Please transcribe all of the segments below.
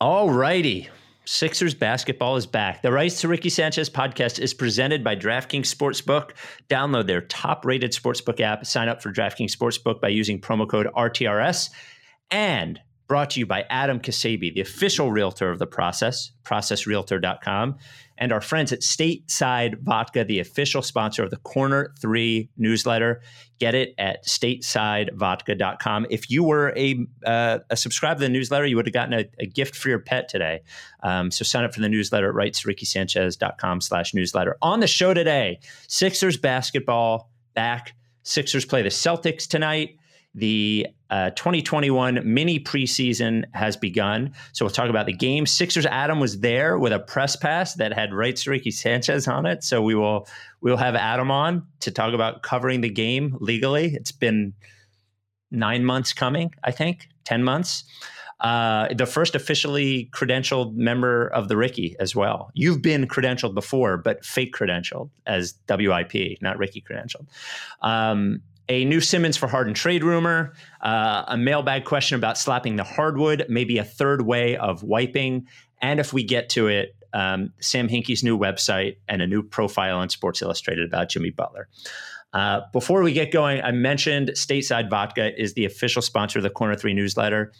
All righty. Sixers basketball is back. The Rights to Ricky Sanchez podcast is presented by DraftKings Sportsbook. Download their top rated sportsbook app. Sign up for DraftKings Sportsbook by using promo code RTRS. And brought to you by Adam Kasabi, the official realtor of the process, processrealtor.com and our friends at Stateside Vodka, the official sponsor of the Corner 3 newsletter. Get it at statesidevodka.com. If you were a, uh, a subscriber to the newsletter, you would have gotten a, a gift for your pet today. Um, so sign up for the newsletter at rightsrickysanchez.com slash newsletter. On the show today, Sixers basketball back. Sixers play the Celtics tonight. The uh, 2021 mini preseason has begun. So we'll talk about the game. Sixers Adam was there with a press pass that had Rights Ricky Sanchez on it. So we will we'll have Adam on to talk about covering the game legally. It's been nine months coming, I think, 10 months. Uh, the first officially credentialed member of the Ricky as well. You've been credentialed before, but fake credentialed as WIP, not Ricky credentialed. Um, a new Simmons for Harden trade rumor, uh, a mailbag question about slapping the hardwood, maybe a third way of wiping, and if we get to it, um, Sam Hinkie's new website and a new profile on Sports Illustrated about Jimmy Butler. Uh, before we get going, I mentioned Stateside Vodka is the official sponsor of the Corner 3 newsletter.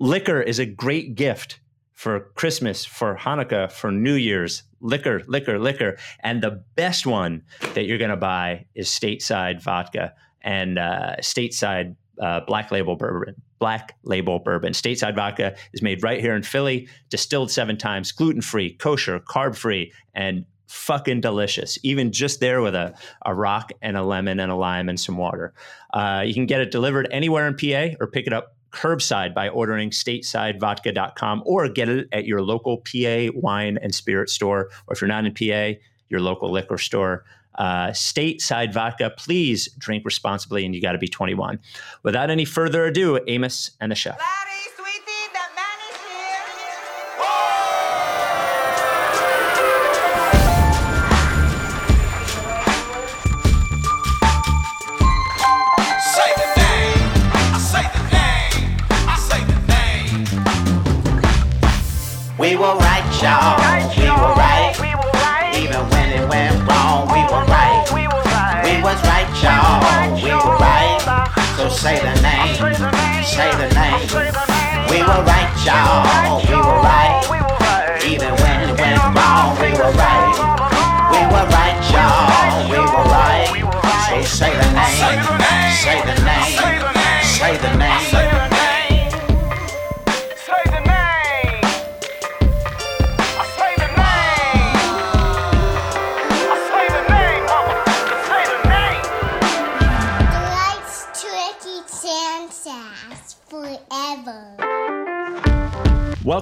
Liquor is a great gift for Christmas, for Hanukkah, for New Year's. Liquor, liquor, liquor. And the best one that you're going to buy is stateside vodka and uh, stateside uh, black label bourbon. Black label bourbon. Stateside vodka is made right here in Philly, distilled seven times, gluten free, kosher, carb free, and fucking delicious. Even just there with a, a rock and a lemon and a lime and some water. Uh, you can get it delivered anywhere in PA or pick it up curbside by ordering statesidevodka.com or get it at your local PA wine and spirit store. Or if you're not in PA, your local liquor store. Uh, stateside vodka, please drink responsibly and you got to be 21. Without any further ado, Amos and the chef. We were right, y'all. We were right.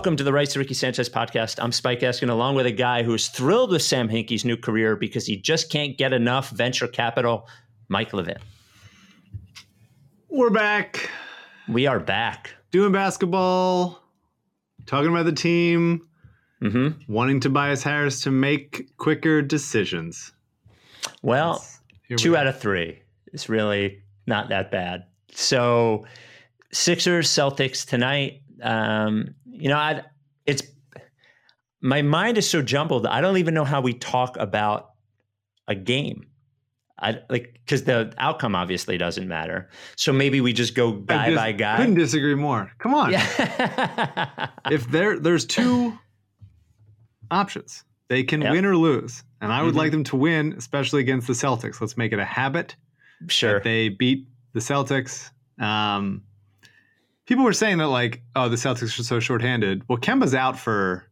Welcome to the Rights to Ricky Sanchez podcast. I'm Spike Eskin, along with a guy who is thrilled with Sam Hinkie's new career because he just can't get enough venture capital, Mike Levin. We're back. We are back. Doing basketball, talking about the team, mm-hmm. wanting Tobias Harris to make quicker decisions. Well, two we out of three is really not that bad. So, Sixers, Celtics tonight. Um, you know, I it's my mind is so jumbled. I don't even know how we talk about a game. I like because the outcome obviously doesn't matter. So maybe we just go guy just by guy. Couldn't disagree more. Come on. Yeah. if there there's two options, they can yep. win or lose, and I would mm-hmm. like them to win, especially against the Celtics. Let's make it a habit. Sure. they beat the Celtics. Um, people were saying that like, oh, the Celtics are so shorthanded. Well, Kemba's out for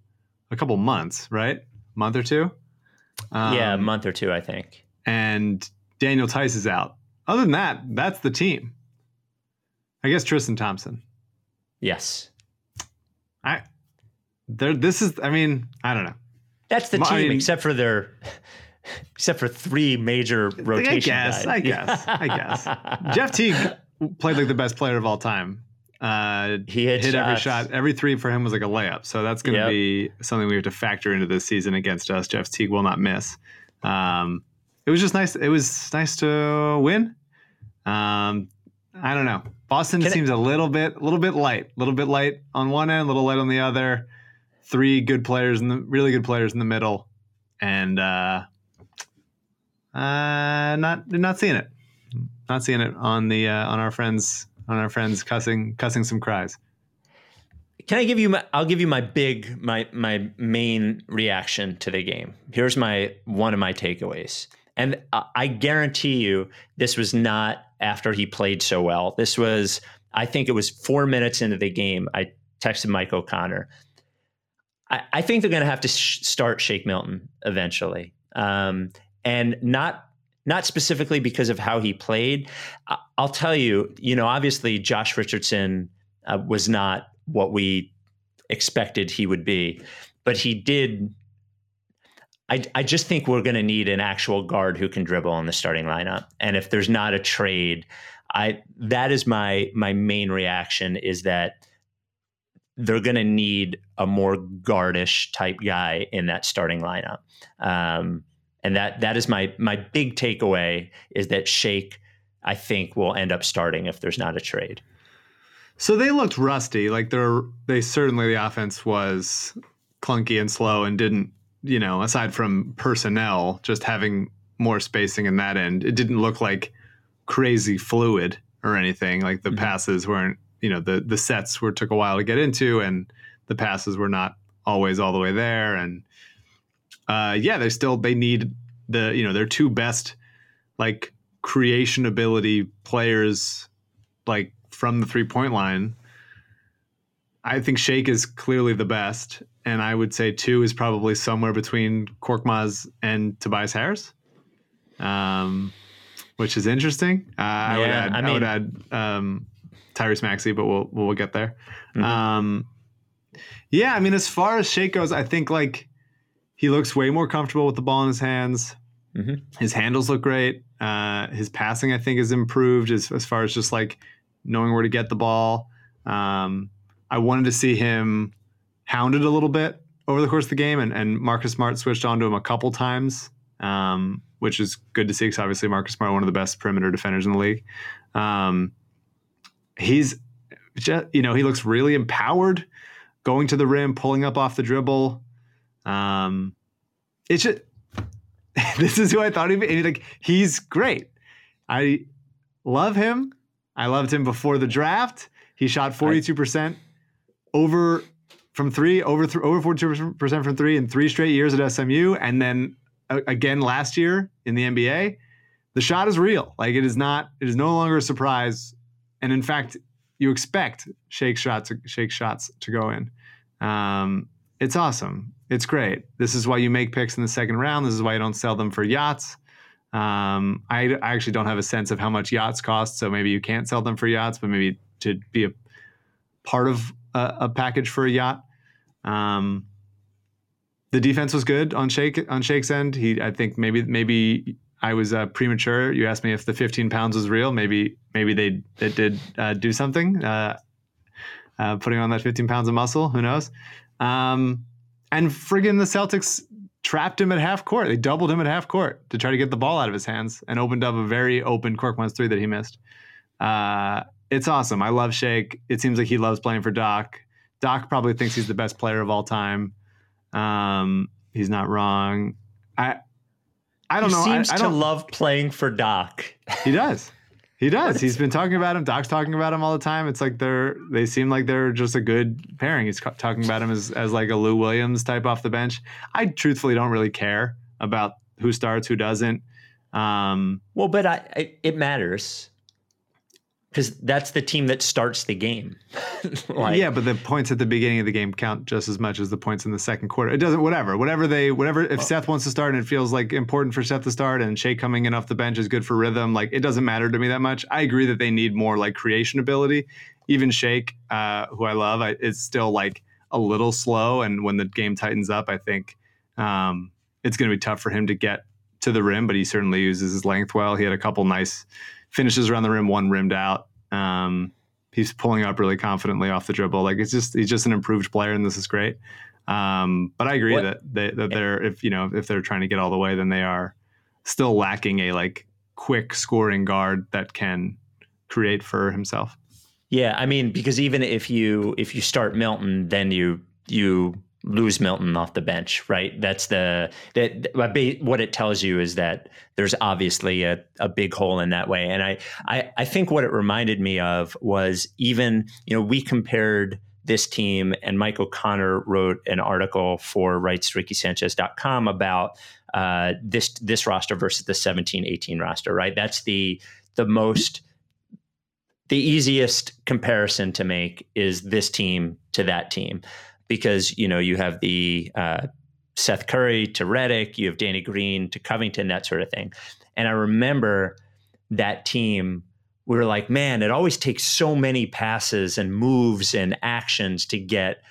a couple months, right? Month or two. Um, yeah, a month or two, I think. And Daniel Theis is out. Other than that, that's the team. I guess Tristan Thompson. Yes. I there this is I mean, I don't know. That's the team I mean, except for their except for three major rotation I guess, guys. I guess. I guess. Jeff Teague played like the best player of all time. Uh, he hit, hit every shot. Every three for him was like a layup. So that's going to yep. be something we have to factor into this season against us. Jeff Teague will not miss. Um, it was just nice. It was nice to win. Um, I don't know. Boston Can seems a little bit, a little bit light, a little bit light on one end, a little light on the other. Three good players in the really good players in the middle, and uh, uh, not not seeing it, not seeing it on the uh, on our friends on our friends cussing cussing some cries. Can I give you my I'll give you my big my my main reaction to the game. Here's my one of my takeaways. And I, guarantee you this was not after he played so well. This was I think it was 4 minutes into the game. I texted Mike O'Connor. I, I think they're going to have to sh- start Shake Milton eventually. Um, and not not specifically because of how he played. I'll tell you, you know, obviously Josh Richardson uh, was not what we expected he would be. But he did. I, I just think we're going to need an actual guard who can dribble in the starting lineup. And if there's not a trade, I that is my my main reaction is that they're going to need a more guardish type guy in that starting lineup. Um, and that that is my my big takeaway is that Shake I think will end up starting if there's not a trade. So they looked rusty. Like they're they certainly the offense was clunky and slow and didn't, you know, aside from personnel, just having more spacing in that end, it didn't look like crazy fluid or anything. Like the Mhm. passes weren't, you know, the the sets were took a while to get into and the passes were not always all the way there. And uh yeah, they still they need the, you know, their two best like creation ability players like from the three point line. I think Shake is clearly the best, and I would say two is probably somewhere between Korkmaz and Tobias Harris, um, which is interesting. Uh, I would add, I I, would add um, Tyrese Maxey, but we'll we'll get there. Mhm. Um, yeah, I mean, as far as Shake goes, I think like he looks way more comfortable with the ball in his hands. Mhm. His handles look great. Uh, his passing, I think, is improved as, as far as just like knowing where to get the ball. Um, I wanted to see him hounded a little bit over the course of the game, and, and Marcus Smart switched onto him a couple times, um, which is good to see because obviously Marcus Smart, one of the best perimeter defenders in the league. Um, he's just, you know, he looks really empowered, going to the rim, pulling up off the dribble. Um, it's just this is who I thought he'd be. Like he's great. I love him. I loved him before the draft. He shot forty two percent over from three, over th- over forty two percent from three in three straight years at SMU, and then uh, again last year in the NBA. The shot is real. Like it is not. It is no longer a surprise, and in fact, you expect shake shots, shake shots to go in. Um, it's awesome. It's great. This is why you make picks in the second round. This is why you don't sell them for yachts. Um, I, I actually don't have a sense of how much yachts cost, so maybe you can't sell them for yachts, but maybe to be a part of a, a package for a yacht. Um, the defense was good on Shake on Shake's end. He, I think maybe maybe I was uh, premature. You asked me if the 15 pounds was real. Maybe maybe they did uh, do something, uh, uh, putting on that 15 pounds of muscle. Who knows? Um, and friggin' the Celtics trapped him at half court. They doubled him at half court to try to get the ball out of his hands and opened up a very open Korkmaz three that he missed. Uh, it's awesome. I love Shake. It seems like he loves playing for Doc. Doc probably thinks he's the best player of all time. Um, he's not wrong. I I don't he know. I- seems I, to don't, love playing for Doc. he does. He does. He's been talking about him. Doc's talking about him all the time. It's like they're they seem like they're just a good pairing. He's talking about him as as like a Lou Williams type off the bench. I truthfully don't really care about who starts, who doesn't. Um, Well, but I, I it matters because that's the team that starts the game. like, yeah, but the points at the beginning of the game count just as much as the points in the second quarter. It doesn't. Whatever. Whatever they. Whatever. If Seth wants to start and it feels like important for Seth to start, and Shake coming in off the bench is good for rhythm. Like it doesn't matter to me that much. I agree that they need more like creation ability. Even Shake, uh, who I love, I, is still like a little slow. And when the game tightens up, I think um, it's going to be tough for him to get to the rim. But he certainly uses his length well. He had a couple nice finishes around the rim, one rimmed out. Um, he's pulling up really confidently off the dribble. Like it's just he's just an improved player, and this is great. Um, but I agree What- that they, that they're if you know if they're trying to get all the way, then they are still lacking a like quick scoring guard that can create for himself. Yeah, I mean, because even if you if you start Milton, then you you lose Milton off the bench, right? That's the that what it tells you is that there's obviously a, a big hole in that way. And I, I I think what it reminded me of was even you know we compared this team and Mike O'Connor wrote an article for rightsrickysanchez.com about uh, this this roster versus the 17-18 roster, right? That's the the most the easiest comparison to make is this team to that team because you know you have the uh, Seth Curry to Redick, you have Danny Green to Covington, that sort of thing. And I remember that team. We were like, man, it always takes so many passes and moves and actions to get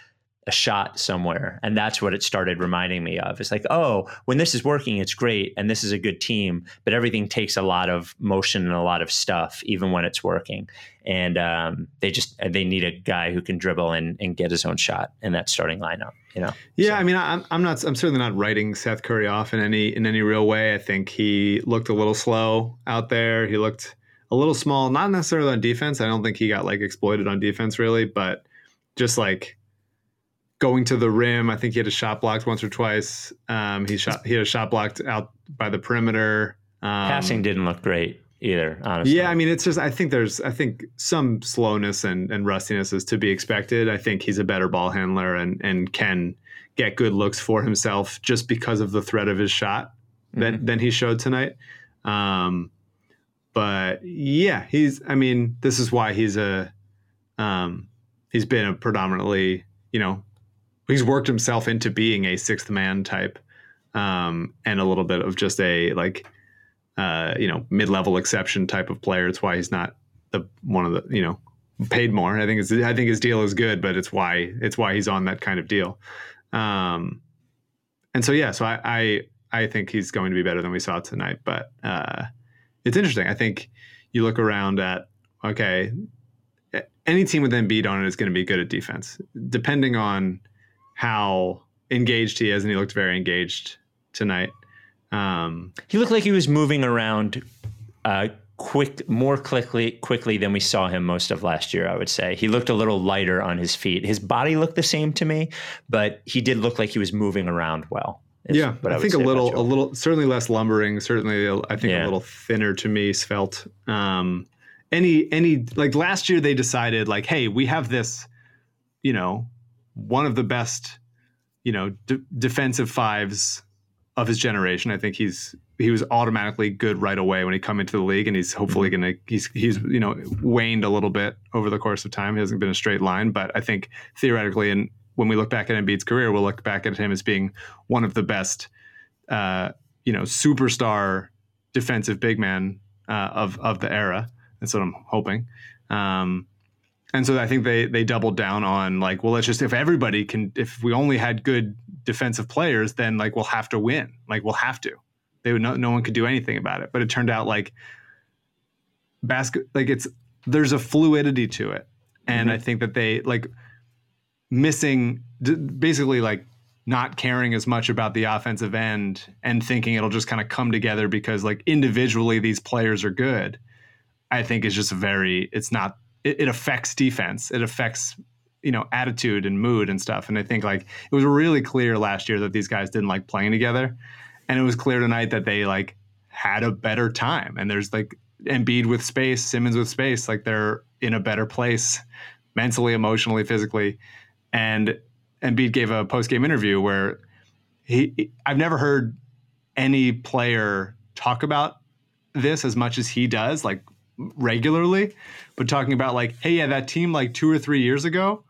a shot somewhere. And that's what it started reminding me of. It's like, oh, when this is working, it's great. And this is a good team, but everything takes a lot of motion and a lot of stuff, even when it's working. And um, they just, they need a guy who can dribble and, and get his own shot in that starting lineup, you know? Yeah. So. I mean, I'm, I'm not, I'm certainly not writing Seth Curry off in any, in any real way. I think he looked a little slow out there. He looked a little small, not necessarily on defense. I don't think he got like exploited on defense really, but just like, going to the rim. I think he had a shot blocked once or twice. Um, he shot he had a shot blocked out by the perimeter. Um, Passing didn't look great either, honestly. Yeah, I mean it's just I think there's I think some slowness and, and rustiness is to be expected. I think he's a better ball handler and and can get good looks for himself just because of the threat of his shot that mm-hmm. than he showed tonight. Um, but yeah, he's I mean, this is why he's a um, he's been a predominantly, you know, he's worked himself into being a sixth man type um, and a little bit of just a like uh, you know mid-level exception type of player. It's why he's not the one of the you know paid more. I think it's i think his deal is good but it's why it's why he's on that kind of deal. Um, and so yeah so I, I i think he's going to be better than we saw tonight but uh, it's interesting. I think you look around at okay any team with Embiid on it is going to be good at defense. Depending on how engaged he is, and he looked very engaged tonight. Um, he looked like he was moving around uh, quick, more quickly, quickly than we saw him most of last year. I would say he looked a little lighter on his feet. His body looked the same to me, but he did look like he was moving around well. Yeah, I, I think a little, a little, certainly less lumbering. Certainly, I think yeah. a little thinner to me. Svelte. Um, any, any like last year they decided like, hey, we have this, you know, one of the best, you know, d- defensive fives of his generation. I think he's he was automatically good right away when he come into the league, and he's hopefully mm-hmm. going to he's he's you know waned a little bit over the course of time. He hasn't been a straight line, but I think theoretically, and when we look back at Embiid's career, we'll look back at him as being one of the best, uh, you know, superstar defensive big man uh, of of the era. That's what I'm hoping. Um, and so I think they they doubled down on like, well, let's just if everybody can, if we only had good defensive players, then like we'll have to win. Like we'll have to. They would no, no one could do anything about it. But it turned out like basket like it's there's a fluidity to it, and mm-hmm. I think that they like missing basically like not caring as much about the offensive end and thinking it'll just kind of come together because like individually these players are good. I think is just very it's not it, it affects defense. It affects you know attitude and mood and stuff. And I think like it was really clear last year that these guys didn't like playing together, and it was clear tonight that they like had a better time. And there's like Embiid with space, Simmons with space, like they're in a better place mentally, emotionally, physically. And Embiid gave a post game interview where he I've never heard any player talk about this as much as he does, like regularly, but talking about like, hey, yeah, that team like two or three years ago,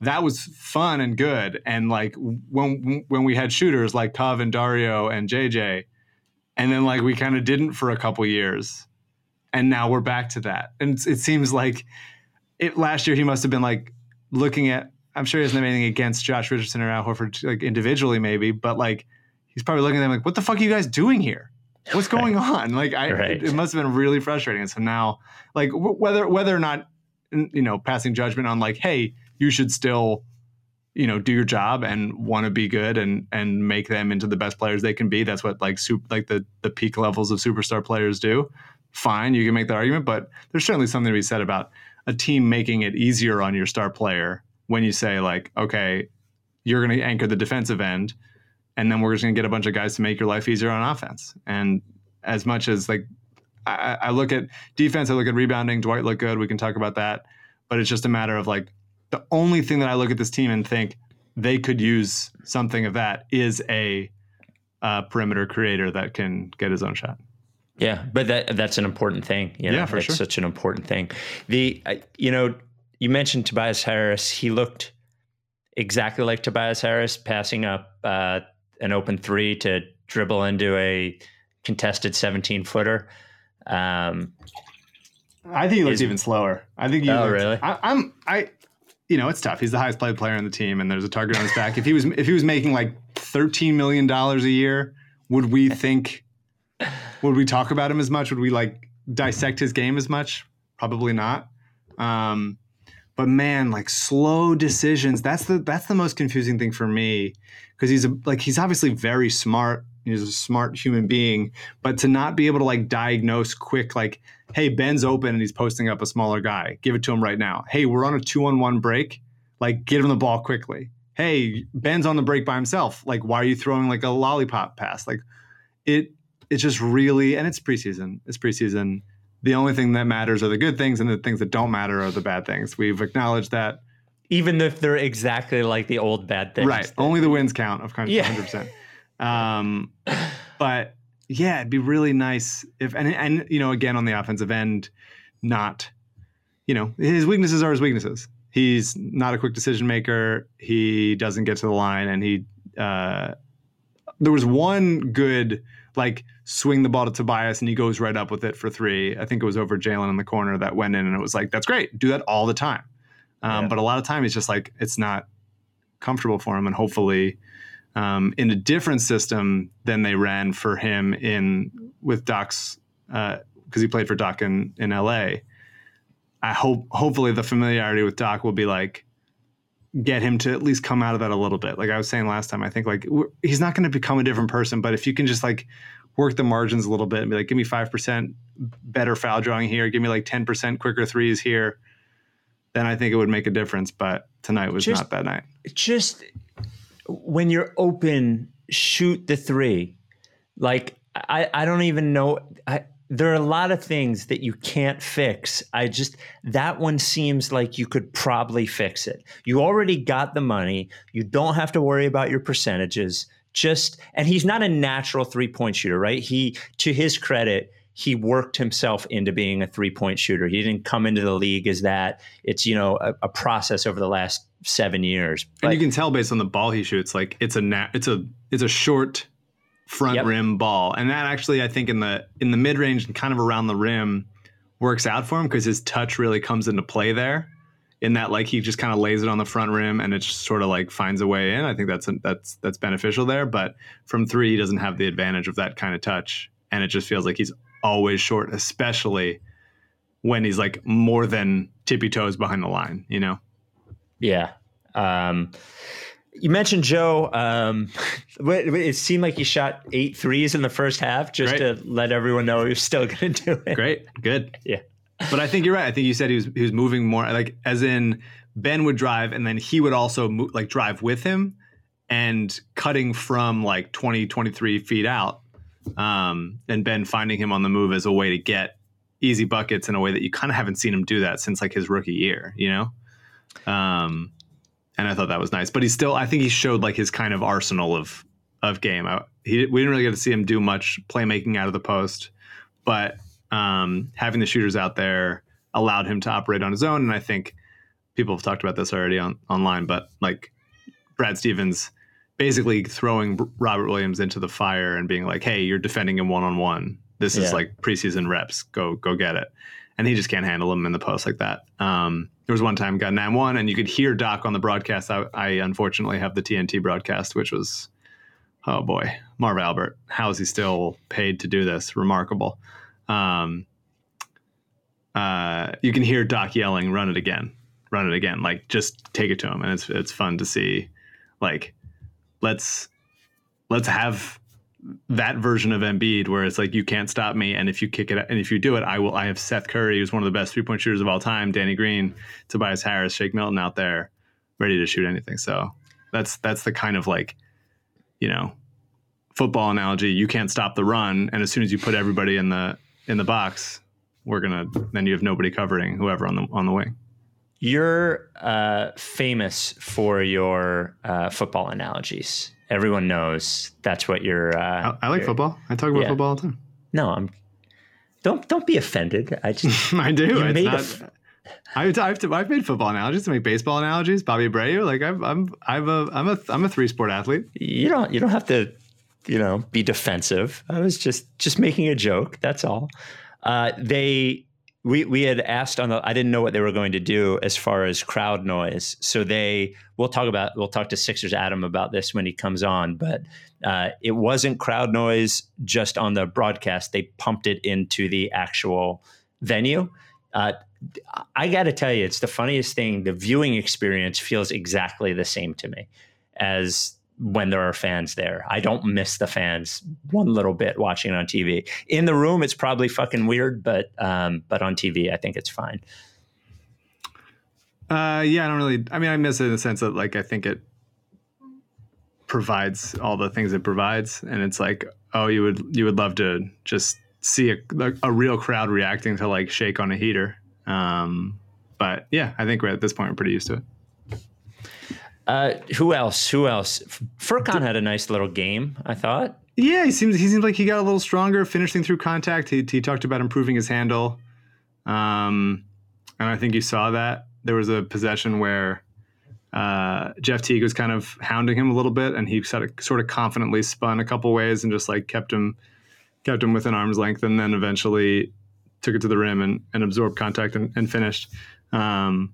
that was fun and good. And like when when we had shooters like Cov and Dario and JJ, and then like we kind of didn't for a couple years, and now we're back to that. And it seems like it last year he must have been like looking at. I'm sure he doesn't have anything against Josh Richardson or Al Horford like individually maybe, but like he's probably looking at them like, what the fuck are you guys doing here? What's going on? Like, I right. it, it, must have been really frustrating. And so now, like, w- whether whether or not you know passing judgment on like, hey, you should still you know do your job and want to be good and and make them into the best players they can be. That's what like soup like the the peak levels of superstar players do. fine. You can make that argument, but there's certainly something to be said about a team making it easier on your star player when you say like, okay, you're going to anchor the defensive end, and then we're just going to get a bunch of guys to make your life easier on offense. And as much as like I, I look at defense, I look at rebounding. Dwight looked good. We can talk about that, but it's just a matter of like the only thing that I look at this team and think they could use something of that is a uh, perimeter creator that can get his own shot. Yeah, but that that's an important thing. You know? Yeah, for that's sure. such an important thing. The I- you know you mentioned Tobias Harris. He looked exactly like Tobias Harris, passing up uh, an open three to dribble into a contested 17 footer. Um, I think he looks Is- even slower. I think. He Oh, looks- really? I, I'm. I. You know, it's tough. He's the highest paid player on the team, and there's a target on his back. If he was, if he was making like 13 million dollars a year, would we think? Would we talk about him as much? Would we like dissect his game as much? Probably not. Um, but man, like slow decisions. That's the that's the most confusing thing for me because he's a, like he's obviously very smart. He's a smart human being, but to not be able to like diagnose quick, like, hey, Ben's open and he's posting up a smaller guy. Give it to him right now. Hey, we're on a two on one break. Like, get him the ball quickly. Hey, Ben's on the break by himself. Like, why are you throwing like a lollipop pass? Like, it it's just really and it's preseason. It's preseason. The only thing that matters are the good things, and the things that don't matter are the bad things. We've acknowledged that. even if they're exactly like the old bad things. Right. that- Only the wins count of kind Yeah. 100%. Um, but yeah, it'd be really nice if, and, and, you know, again, on the offensive end, not, you know, his weaknesses are his weaknesses. He's not a quick decision maker. He doesn't get to the line. And he, uh, there was one good, like, swing the ball to Tobias and he goes right up with it for three. I think it was over Jalen in the corner that went in and it was like, that's great. Do that all the time. Um, Yeah. But a lot of time it's just like, it's not comfortable for him. And hopefully, um, in a different system than they ran for him in with Doc's because he played for Doc in in LA. I hope hopefully the familiarity with Doc will be like get him to at least come out of that a little bit. Like I was saying last time, I think like we're- he's not going to become a different person, but if you can just like work the margins a little bit and be like, give me five percent better foul drawing here, give me like ten percent quicker threes here, then I think it would make a difference. But tonight was Just- not that night. just when you're open, shoot the three. Like I, I don't even know. I, there are a lot of things that you can't fix. I just that one seems like you could probably fix it. You already got the money. You don't have to worry about your percentages. Just and he's not a natural three point shooter, right? He to his credit, he worked himself into being a three point shooter. He didn't come into the league as that. It's you know a, a process over the last seven years. And you can tell based on the ball he shoots, like it's a na- it's a it's a short front Yep. rim ball, and that actually I think in the in the mid range and kind of around the rim works out for him because his touch really comes into play there. In that, like he just kind of lays it on the front rim and it just sort of like finds a way in. I think that's that's that's beneficial there. But from three, he doesn't have the advantage of that kind of touch, and it just feels like he's always short, especially when he's like more than tippy toes behind the line. You know. Yeah. Um, you mentioned Joe. Um, it seemed like he shot eight threes in the first half, just Great. to let everyone know he was still going to do it. Great, good. Yeah. but I think you're right. I think you said he was he was moving more like as in Ben would drive and then he would also like drive with him and cutting from like 20 23 feet out um and Ben finding him on the move as a way to get easy buckets in a way that you kind of haven't seen him do that since like his rookie year, you know? Um and I thought that was nice. But he still I think he showed like his kind of arsenal of of game. I, he we didn't really get to see him do much playmaking out of the post, but um, having the shooters out there allowed him to operate on his own. And I think people have talked about this already on online, but like Brad Stevens basically throwing Robert Williams into the fire and being like, "Hey, you're defending him one on one. This is like preseason reps. Go go get it." And he just can't handle him in the post like that. Um, there was one time got nine one, and you could hear Doc on the broadcast. I, I unfortunately have the TNT broadcast, which was oh boy, Marv Albert. How is he still paid to do this? Remarkable. Um, uh, you can hear Doc yelling, "Run it again, run it again!" Like just take it to him, and it's it's fun to see. Like let's let's have that version of Embiid, where it's like you can't stop me, and if you kick it, and if you do it, I will. I have Seth Curry, who's one of the best three point shooters of all time, Danny Green, Tobias Harris, Shake Milton out there, ready to shoot anything. So that's that's the kind of like, you know, football analogy. You can't stop the run, and as soon as you put everybody in the in the box, we're gonna then you have nobody covering whoever on the on the wing. You're uh, famous for your uh, football analogies. Everyone knows that's what you're. Uh, I, I like you're- football. I talk about yeah. football all the time. No, I'm. Don't don't be offended. I just I do. You made not- f- I've, I've, I've made football analogies. I make baseball analogies. Bobby Abreu. Like I've, I'm I'm a I'm a I'm a three sport athlete. you don't you don't have to you know be defensive i was just just making a joke that's all uh, they we we had asked on the i didn't know what they were going to do as far as crowd noise. So they we'll talk about we'll talk to sixers adam about this when he comes on but uh, it wasn't crowd noise just on the broadcast. They pumped it into the actual venue. Uh, I got to tell you, it's the funniest thing. The viewing experience feels exactly the same to me as when there are fans there. I don't miss the fans one little bit watching it on TV. In the room, it's probably fucking weird, but um, but on TV, I think it's fine. Uh, yeah, I don't really. I mean, I miss it in the sense that like I think it provides all the things it provides, and it's like, oh, you would you would love to just see a a real crowd reacting to like shake on a heater. Um, but yeah, I think we're at this point we're pretty used to it. Uh, who else? Who else? Furkan had a nice little game. I thought. Yeah, he seems he seems like he got a little stronger finishing through contact. He he talked about improving his handle, um, and I think you saw that there was a possession where uh, Jeff Teague was kind of hounding him a little bit, and he sort of sort of confidently spun a couple ways and just like kept him kept him within arm's length, and then eventually took it to the rim and, and absorbed contact and, and finished. Um,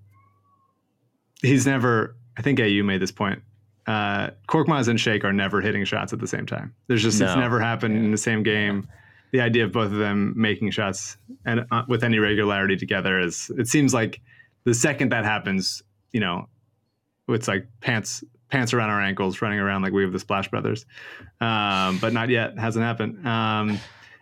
he's never. I think AU made this point uh, Korkmaz and Shake are never hitting shots at the same time. There's just it's never happened in the same game. The idea of both of them making shots and uh, with any regularity together is it seems like the second that happens, you know, it's like pants pants around our ankles, running around like we have the Splash Brothers, um, but not yet. Hasn't happened. Um,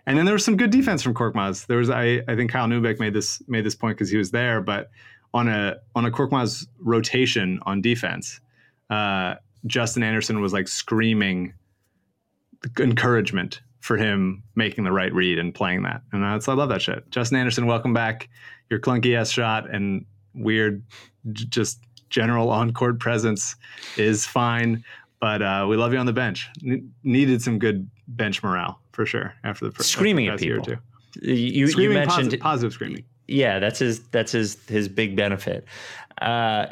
and then there was some good defense from Korkmaz. There was I I think Kyle Neubeck made this made this point because he was there, but on a on a Korkmaz rotation on defense. Uh, Justin Anderson was like screaming encouragement for him making the right read and playing that. And that's I love that shit. Justin Anderson, welcome back. Your clunky ass shot and weird, just general on court presence is fine. But uh, we love you on the bench. Ne- needed some good bench morale for sure after the fir- Screaming after at past year or two. You, you mentioned positive, positive screaming. Yeah that's his that's his his big benefit. Uh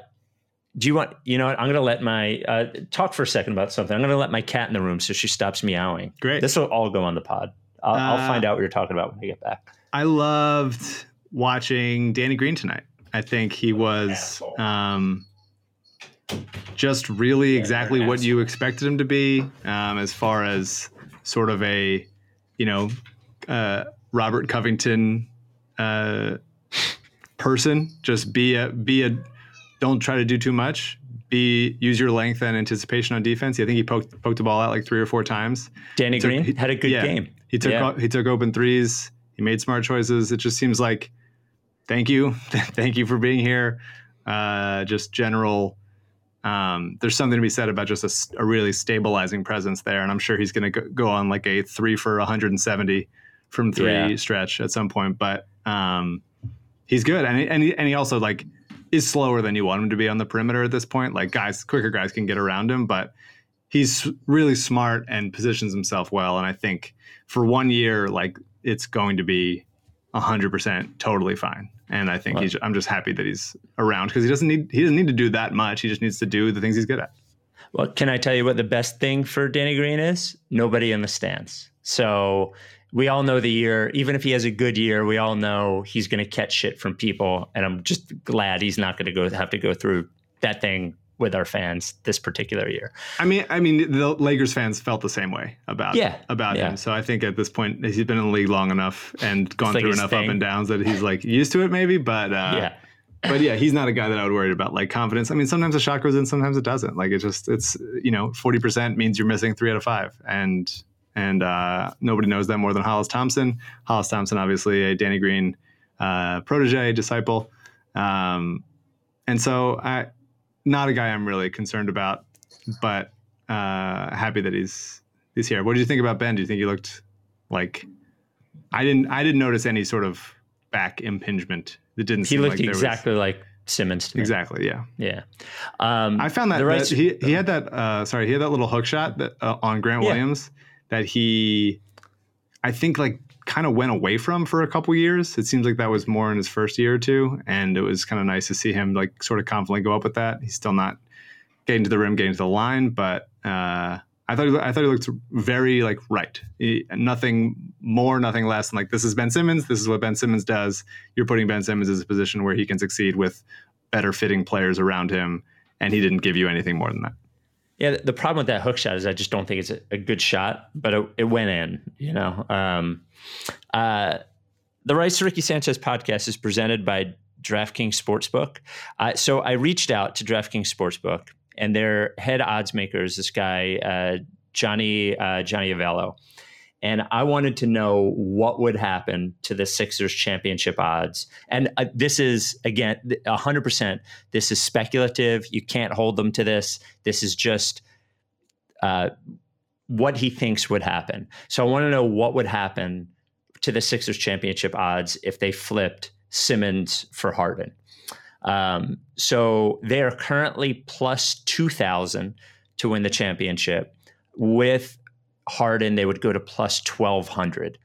do you want you know what? I'm gonna let my uh talk for a second about something. I'm gonna let my cat in the room so she stops meowing. Great. this will all go on the pod. I'll, I'll Uh, find out what you're talking about when i get back. I loved watching Danny Green tonight. I think he was um, just really exactly you're what you expected him to be, um, as far as sort of a, you know, uh, Robert Covington uh, person. Just be a be a. Don't try to do too much. Be use your length and anticipation on defense. I think he poked poked the ball out like three or four times. danny took- green he- had a good yeah. game He took Yeah. he took open threes. He made smart choices. It just seems like, thank you, thank you for being here. Uh, just general. Um, there's something to be said about just a really stabilizing presence there, and I'm sure he's going to go, go on like a three for 170 from three Yeah. stretch at some point. But um, he's good, and he, and he, and he also like is slower than you want him to be on the perimeter at this point. Like guys, quicker guys can get around him, but he's really smart and positions himself well. And I think for one year, like it's going to be hundred percent totally fine. And I think Right. he's. I'm just happy that he's around because he doesn't need. He doesn't need to do that much. He just needs to do the things he's good at. Well, can I tell you what the best thing for Danny Green is? Nobody in the stands. So we all know the year, even if he has a good year, we all know he's going to catch shit from people. And I'm just glad he's not going to go have to go through that thing with our fans this particular year. I mean, I mean, the Lakers fans felt the same way about Yeah, about yeah. him. So I think at this point, he's been in the league long enough and gone like through enough thing. up and downs that he's like used to it, maybe. But uh, yeah. but yeah, he's not a guy that I would worry about like confidence. I mean, sometimes a shot goes in, sometimes it doesn't. Like it just it's you know forty percent means you're missing three out of five, and and uh, nobody knows that more than Hollis Thompson. Hollis Thompson, obviously a Danny Green uh, protege, disciple, um, and so I, not a guy I'm really concerned about, but uh, happy that he's he's here. What did you think about Ben? Do you think he looked like? I didn't. I didn't notice any sort of back impingement. It didn't. He seem looked like there was- He looked exactly like Simmons. To me. exactly. Yeah. Yeah. Um, I found that, right that he he had that uh, sorry he had that little hook shot that uh, on Grant Yeah. Williams that he I think like kind of went away from for a couple years. It seems like that was more in his first year or two, and it was kind of nice to see him like sort of confidently go up with that. He's still not getting to the rim, getting to the line, but uh, I thought he, I thought he looked very like right. He- nothing more, nothing less than like this is Ben Simmons. This is what Ben Simmons does. You're putting Ben Simmons in a position where he can succeed with better fitting players around him, and he didn't give you anything more than that. Yeah, the problem with that hook shot is I just don't think it's a, good shot, but it, it went in. You know, um, uh, the Rights to Ricky Sanchez podcast is presented by DraftKings Sportsbook. Uh, so I reached out to DraftKings Sportsbook, and their head odds maker is this guy uh, Johnny uh, Johnny Avello, and I wanted to know what would happen to the Sixers championship odds. And uh, this is again, hundred percent. This is speculative. You can't hold them to this. This is just uh, what he thinks would happen. So I want to know what would happen to the Sixers championship odds if they flipped Simmons for Harden. Um, so they are currently plus 2,000 to win the championship. With Harden, they would go to plus 1,200.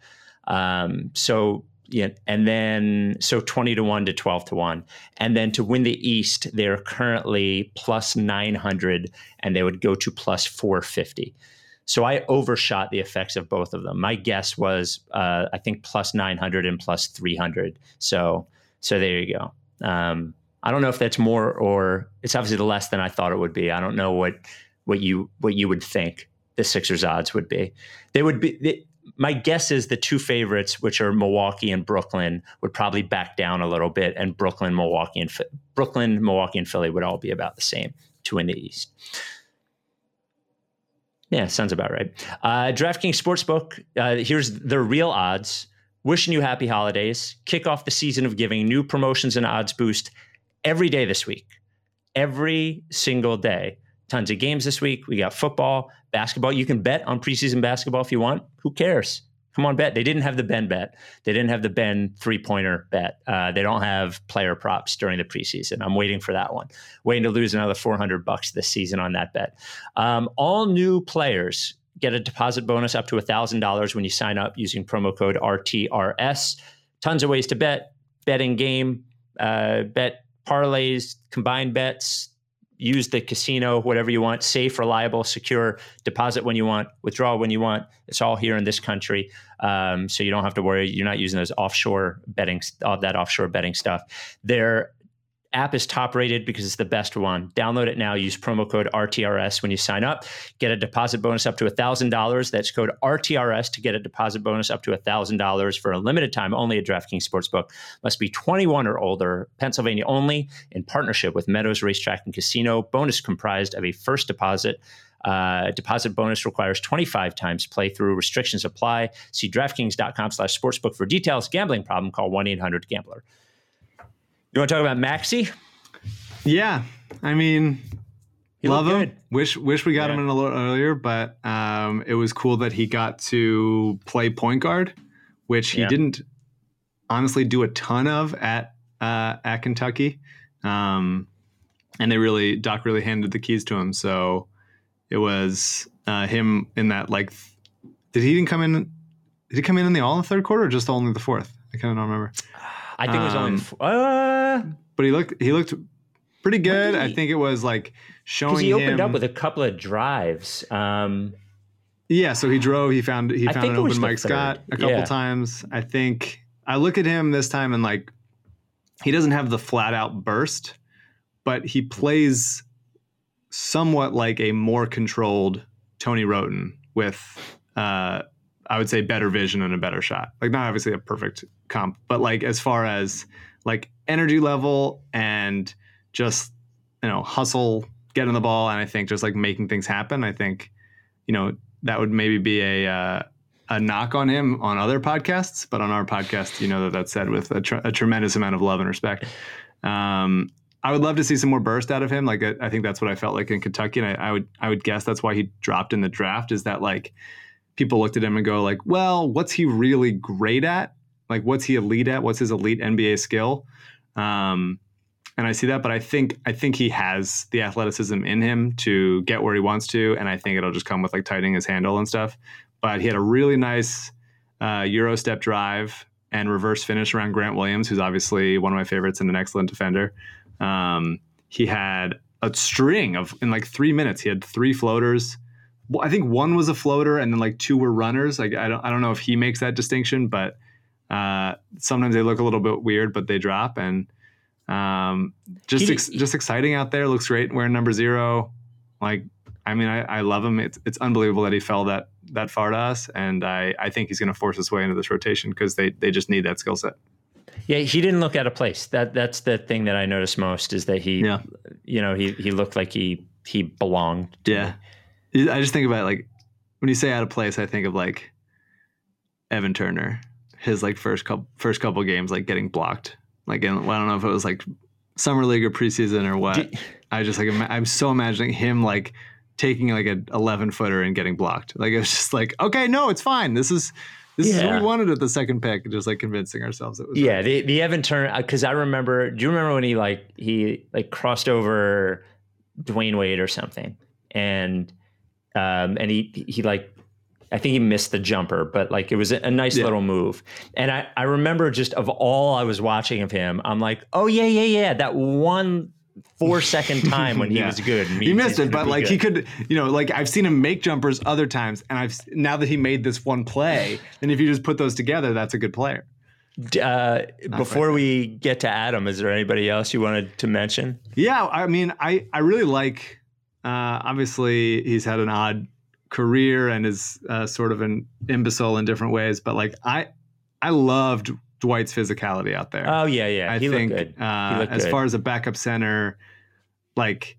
Um, so, yeah, and then so 20 to 1 to 12 to 1. And then to win the East, they're currently plus 900 and they would go to plus 450. So I overshot the effects of both of them. My guess was, uh, I think, plus 900 and plus 300. So, so there you go. Um, I don't know if that's more or it's obviously less than I thought it would be. I don't know what what you what you would think the Sixers odds would be. They would be. They, my guess is the two favorites, which are Milwaukee and Brooklyn, would probably back down a little bit, and Brooklyn, Milwaukee, and Brooklyn, Milwaukee, and Philly would all be about the same to win the East. Yeah, sounds about right. Uh, DraftKings Sportsbook. Uh, here's the real odds. Wishing you happy holidays. Kick off the season of giving. New promotions and odds boost every day this week. Every single day. Tons of games this week. We got football, basketball. You can bet on preseason basketball if you want. Who cares? Come on, bet. They didn't have the Ben bet. They didn't have the Ben three pointer bet. Uh, they don't have player props during the preseason. I'm waiting for that one. Waiting to lose another 400 bucks this season on that bet. Um, all new players get a deposit bonus up to $1,000 when you sign up using promo code RTRS. Tons of ways to bet, betting game, uh, bet parlays, combined bets, use the casino, whatever you want, safe, reliable, secure, deposit when you want, withdraw when you want. It's all here in this country. Um, so you don't have to worry. You're not using those offshore betting, all that offshore betting stuff. Their app is top rated because it's the best one. Download it now. Use promo code RTRS when you sign up. Get a deposit bonus up to $1,000. That's code RTRS to get a deposit bonus up to $1,000 for a limited time only at DraftKings Sportsbook. Must be 21 or older, Pennsylvania only, in partnership with Meadows Racetrack and Casino. Bonus comprised of a first deposit. Uh, deposit bonus requires 25 times playthrough. Restrictions apply. See DraftKings.com slash sportsbook for details. Gambling problem, call 1-800-GAMBLER. You want to talk about Maxey? Yeah, I mean, He love him. good. Wish wish we got Yeah. him in a little earlier, but um, it was cool that he got to play point guard, which he Yeah. didn't honestly do a ton of at uh, at Kentucky. Um, and they really Doc really handed the keys to him, so it was uh, him in that like. Did he even come in? Did he come in in the all in the third quarter or just only the fourth? I kind of don't remember. I think it was only. Um, But he looked he looked pretty good. did I think it was like showing because he opened him, up with a couple of drives. Um, Yeah, so he drove. He found he I found an open Mike Scott a couple Yeah. times. I think I look at him this time and like he doesn't have the flat out burst, but he plays somewhat like a more controlled Tony Wroten with uh I would say better vision and a better shot. Like not obviously a perfect comp, but like as far as like energy level and just you know hustle, getting the ball, and I think just like making things happen. I think you know that would maybe be a uh, a knock on him on other podcasts, but on our podcast, you know that that's said with a, tr- a tremendous amount of love and respect. Um, I would love to see some more burst out of him. Like I, I think that's what I felt like in Kentucky, and I, I would I would guess that's why he dropped in the draft. Is that like people looked at him and go like, well, what's he really great at? Like, what's he elite at? What's his elite NBA skill? Um, and I see that, but I think I think he has the athleticism in him to get where he wants to, and I think it'll just come with like tightening his handle and stuff. But he had a really nice uh, Euro step drive and reverse finish around Grant Williams, who's obviously one of my favorites and an excellent defender. Um, he had a string of in like three minutes. He had three floaters. Well, I think one was a floater, and then like two were runners. Like I don't I don't know if he makes that distinction, but uh, sometimes they look a little bit weird, but they drop and um, just He- ex- just exciting out there. Looks great wearing number zero. Like I mean, I, I love him. It's it's unbelievable that he fell that that far to us, and I I think he's going to force his way into this rotation because they they just need that skill set. Yeah, he didn't look out of place. That that's the thing that I noticed most is that he, Yeah. you know, he he looked like he he belonged. to Yeah. me. I just think about it, like when you say out of place, I think of like Evan Turner, his like first couple first couple games like getting blocked. Like in, well, I don't know if it was like summer league or preseason or what. Did- I just like ima- I'm so imagining him like taking like a 11 footer and getting blocked. Like it was just like okay, no, it's fine. This is this is what we wanted at the second pick. Just like convincing ourselves it was. Yeah, the the Evan Turner because I remember. Do you remember when he like he like crossed over Dwyane Wade or something, and um and he he like I think he missed the jumper, but like it was a, nice Yeah. little move. And I I remember just of all I was watching of him, I'm like, oh yeah yeah yeah, that one four second time when he Yeah. was good. he missed it, but like good. he could, you know, like I've seen him make jumpers other times, and I've now that he made this one play, and if you just put those together, that's a good player. Uh, before we get to Adam, is there anybody else you wanted to mention? Yeah, I mean, I I really like. Uh, obviously, he's had an odd career and is uh, sort of an imbecile in different ways, but like I, I loved Dwight's physicality out there. Oh yeah, yeah, I he think looked good. Uh, as good. far as a backup center, like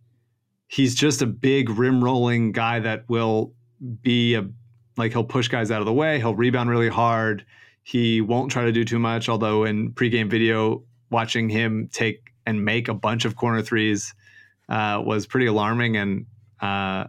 he's just a big rim rolling guy that will be a like he'll push guys out of the way. He'll rebound really hard. He won't try to do too much. Although in pregame video, watching him take and make a bunch of corner threes uh, was pretty alarming and uh,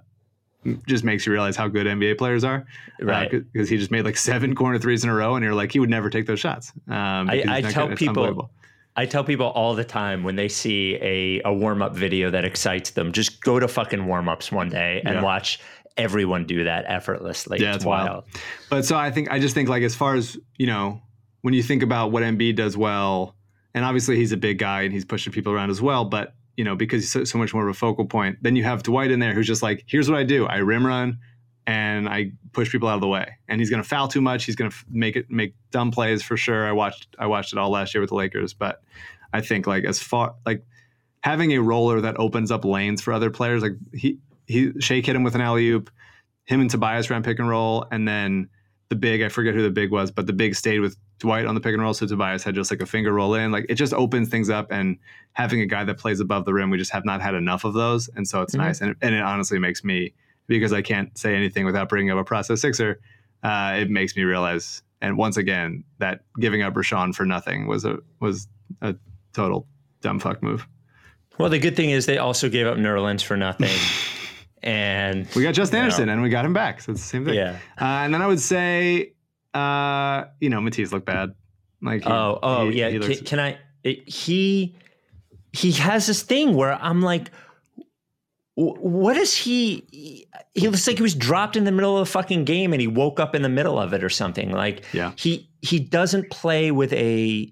just makes you realize how good NBA players are. Right. Because he just made like seven corner threes in a row, and you're like, he would never take those shots. Um, I- I tell. It's people- I tell people all the time when they see a, a warm up video that excites them, just go to fucking warm ups one day and Yeah. watch everyone do that effortlessly. Yeah, it's it's wild. wild. But so I think I just think like as far as you know, when you think about what Embiid does well, and obviously he's a big guy and he's pushing people around as well, but you know because he's so, much more of a focal point. Then you have Dwight in there who's just like, here's what I do: I rim run and I push people out of the way. And he's going to foul too much. He's going to make it make dumb plays for sure. I watched I watched it all last year with the Lakers, but I think like as far like having a roller that opens up lanes for other players, like he he Shake hit him with an alley oop him and Tobias ran pick and roll, and then the big, I forget who the big was, but the big stayed with Dwight on the pick and roll, so Tobias had just like a finger roll in. Like it just opens things up, and having a guy that plays above the rim, we just have not had enough of those, and so it's Mhm. nice, and, and it honestly makes me because I can't say anything without bringing up a process sixer. Uh, it makes me realize, and once again, that giving up Richaun for nothing was a was a total dumb fuck move. Well, the good thing is they also gave up Nerlens for nothing. and We got Justin you know, Anderson, and we got him back, so it's the same thing. Yeah. Uh, and then I would say, uh, you know, Matisse looked bad. Like, he- Oh, oh he- yeah. he can, looks- can I? it- he he has this thing where I'm like, what is he? He he looks like he was dropped in the middle of a fucking game and he woke up in the middle of it or something. Like, Yeah. he he doesn't play with a.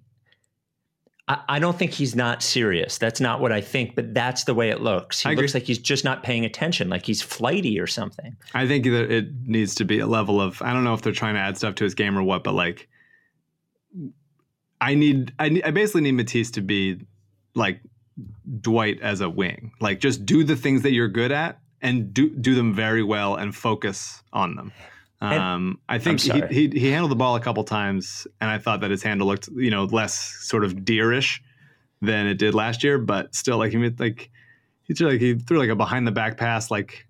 I, I don't think he's not serious. That's not what I think, but that's the way it looks. He I agree. looks like he's just not paying attention, like he's flighty or something. I think that it needs to be a level of. I don't know if they're trying to add stuff to his game or what, but like, I need. I need. I basically need Matisse to be like Dwight as a wing. Like, just do the things that you're good at and do do them very well and focus on them. And- Um, I think he, he he handled the ball a couple times, and I thought that his handle looked you know less sort of deerish than it did last year, but still like he like he threw like he threw like a behind the back pass like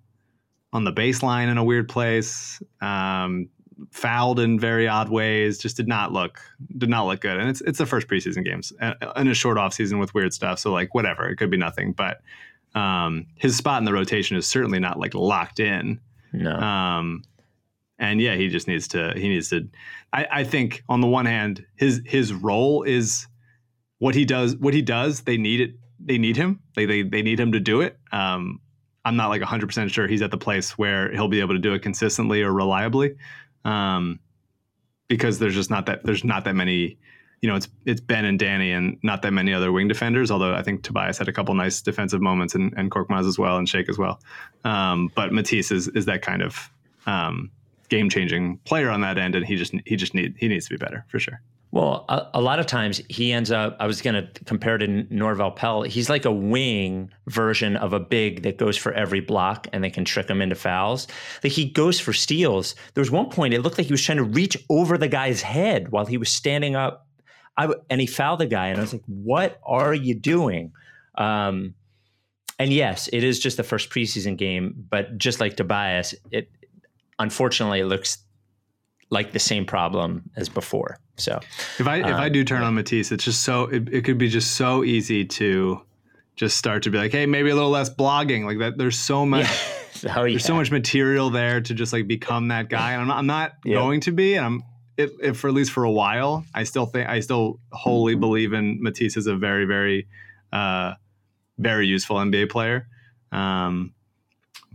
on the baseline in a weird place. Um, fouled in very odd ways. Just did not look did not look good. And it's it's the first preseason games in a short off season with weird stuff. So like whatever, it could be nothing. But um, his spot in the rotation is certainly not like locked in. No. Um, and yeah, he just needs to. He needs to. I, I think on the one hand, his his role is what he does. What he does, they need it. They need him. They they they need him to do it. Um, I'm not like 100 percent sure he's at the place where he'll be able to do it consistently or reliably, um, because there's just not that there's not that many. You know, it's it's Ben and Danny and not that many other wing defenders. Although I think Tobias had a couple nice defensive moments and, and Korkmaz as well and Shake as well. Um, but Matisse is is that kind of um, game changing player on that end, and he just he just need he needs to be better for sure. Well, a, a, lot of times he ends up. I was going to compare to Norvel Pelle. He's like a wing version of a big that goes for every block, and they can trick him into fouls. Like he goes for steals. There was one point it looked like he was trying to reach over the guy's head while he was standing up, I, and he fouled the guy. And I was like, "What are you doing?" Um, and yes, it is just the first preseason game, but just like Tobias, it unfortunately it looks like the same problem as before. So if I if I um, do turn yeah. on Matisse, it's just so it, it could be just so easy to just start to be like, hey, maybe a little less blogging like that. There's so much. Yeah. oh, yeah. There's so much material there to just like become that guy, and I'm not, I'm not going to be, and I'm if, if for at least for a while, I still think I still wholly believe in Matisse as a very very uh, very useful NBA player. Um,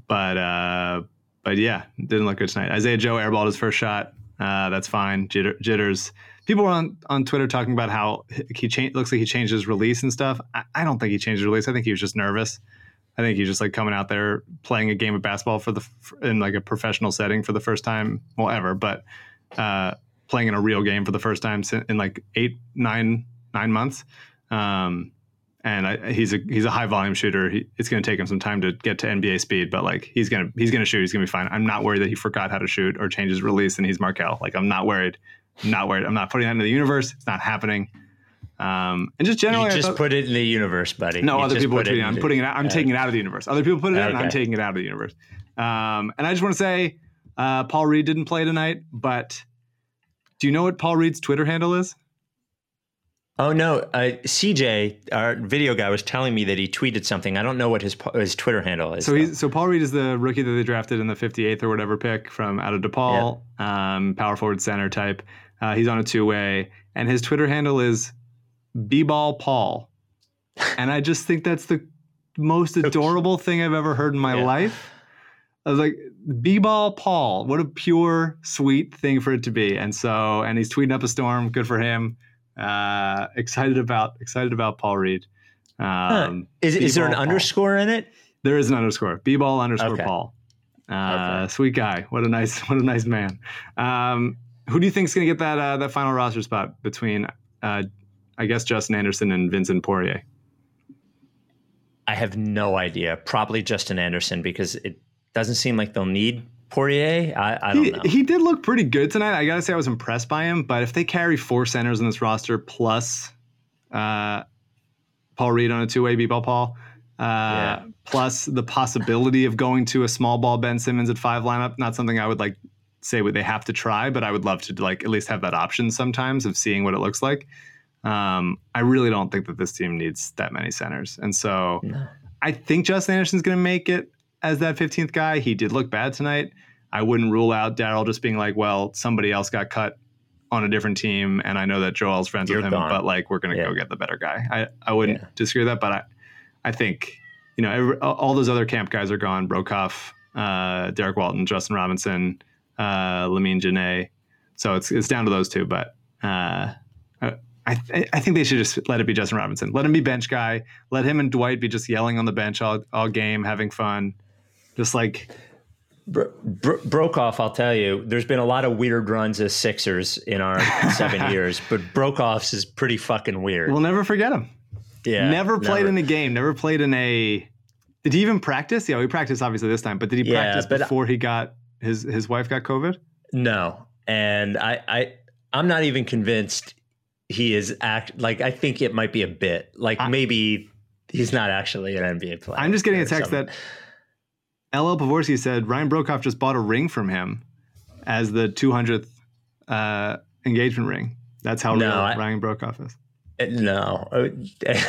but uh, but yeah, didn't look good tonight. Isaiah Joe airballed his first shot. Uh, that's fine. Jitter, jitters. People were on, on Twitter talking about how he changed. Looks like he changed his release and stuff. I, I, don't think he changed his release. I think he was just nervous. I think he's just like coming out there playing a game of basketball for the in like a professional setting for the first time, well ever, but uh, playing in a real game for the first time in like eight, nine, nine months. Um, and I, he's a he's a high volume shooter. He, it's going to take him some time to get to NBA speed, but like he's gonna he's gonna shoot. He's gonna be fine. I'm not worried that he forgot how to shoot or change his release and he's Markelle. Like I'm not worried. I'm not worried. I'm not putting that into the universe. It's not happening. Um, and just generally, you just thought, put it in the universe, buddy. No, you other people put it. In, I'm putting it. out. I'm uh, taking it out of the universe. Other people put it okay. in. I'm taking it out of the universe. Um, and I just want to say, uh, Paul Reed didn't play tonight, but do you know what Paul Reed's Twitter handle is? Oh no, uh, CJ, our video guy, was telling me that he tweeted something. I don't know what his his Twitter handle is. So he's so Paul Reed is the rookie that they drafted in the 58th or whatever pick from out of DePaul, um, power forward center type. Uh, he's on a two way, and his Twitter handle is B-ball Paul, and I just think that's the most adorable thing I've ever heard in my yeah. life. I was like, B-ball Paul, what a pure, sweet thing for it to be. And so, and he's tweeting up a storm. Good for him. Uh, excited about excited about Paul Reed. Um, huh. Is is there an Paul. underscore in it? There is an underscore. B ball underscore okay. Paul. Uh, okay. Sweet guy. What a nice what a nice man. Um, who do you think is going to get that uh, that final roster spot between uh, I guess Justin Anderson and Vincent Poirier? I have no idea. Probably Justin Anderson because it doesn't seem like they'll need Poirier, I, I don't he, know. He did look pretty good tonight. I gotta say, I was impressed by him. But if they carry four centers in this roster plus uh, Paul Reed on a two-way b-ball Paul, uh, yeah. plus the possibility of going to a small ball Ben Simmons at five lineup, not something I would like say what they have to try, but I would love to like at least have that option sometimes of seeing what it looks like. Um, I really don't think that this team needs that many centers, and so no. I think Justin Anderson's going to make it as that 15th guy. He did look bad tonight. I wouldn't rule out Daryl just being like, well, somebody else got cut on a different team, and I know that Joel's friends You're with him, gone. but like we're gonna yeah. go get the better guy. I, I wouldn't yeah. disagree with that, but I I think you know every, all those other camp guys are gone. Broekhoff, uh, Derrick Walton, Justin Robinson, uh, Lamine Diane. So it's it's down to those two, but. Uh, I, th- I think they should just let it be Justin Robinson. Let him be bench guy. Let him and Dwight be just yelling on the bench all, all game, having fun. Just like Bro- Bro- Broekhoff, I'll tell you, there's been a lot of weird runs as Sixers in our seven years, but Broekhoff's is pretty fucking weird. We'll never forget him. Yeah. Never played never. in a game, never played in a. Did he even practice? Yeah, he practiced obviously this time, but did he yeah, practice before he got his his wife got COVID? No. And I, I I'm not even convinced he is act like I think it might be a bit. Like I, maybe he's not actually an NBA player. I'm just getting a text something. that LL Pavorsky said Ryan Broekhoff just bought a ring from him as the 200th uh, engagement ring. That's how No, real I- Ryan Broekhoff is. Uh, No.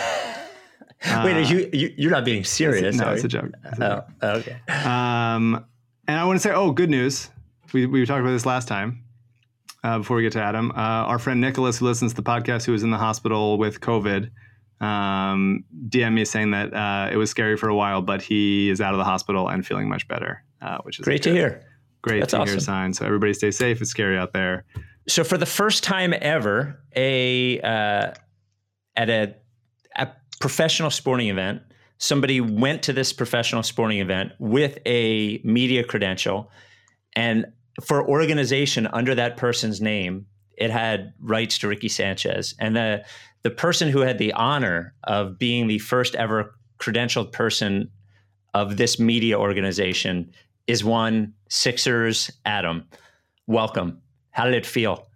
Uh, Wait, are you, you you're not being serious? no, it's a joke. It's a Oh, okay. Um, and I want to say, oh, good news. We, we talked about this last time. Uh, before we get to Adam, uh, our friend Nicholas, who listens to the podcast, who was in the hospital with COVID, um, DM me saying that uh, it was scary for a while, but he is out of the hospital and feeling much better, uh, which is Great to hear. Great That's to hear awesome. a sign. So everybody stay safe. It's scary out there. So for the first time ever, a uh, at a, a professional sporting event, somebody went to this professional sporting event with a media credential, and for organization under that person's name, it had rights to Ricky Sanchez, and the the person who had the honor of being the first ever credentialed person of this media organization is one Sixers Adam. Welcome. How did it feel?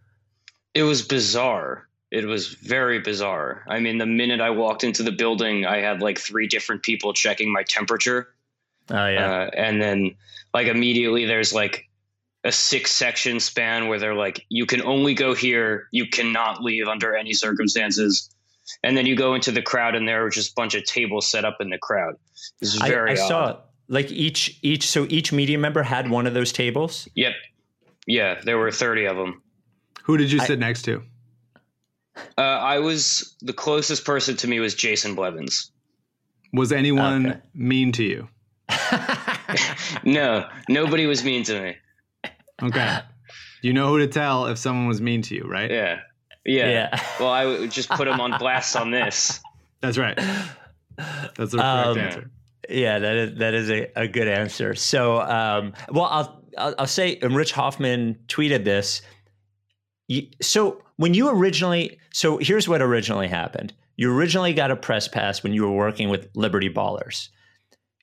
It was bizarre. It was very bizarre. I mean, the minute I walked into the building, I had like three different people checking my temperature. Oh yeah. Uh, and then, like, immediately there's like a six section span where they're like, you can only go here, you cannot leave under any circumstances. And then you go into the crowd, and there are just a bunch of tables set up in the crowd. This is very I odd. saw like each each so each media member had one of those tables. Yep. Yeah, there were 30 of them. Who did you I- sit next to? Uh, I was the closest person to me was Jason Blevins. Was anyone Okay. mean to you? No, nobody was mean to me. Okay. you know who to tell if someone was mean to you, right? Yeah. Yeah. yeah. Well, I would just put them on blast on this. That's right. That's the correct Um, answer. Yeah, that is that is a, a good answer. So, um, well, I'll, I'll I'll say, and Rich Hoffman tweeted this. You, so when you originally, so here's what originally happened. You originally got a press pass when you were working with Liberty Ballers.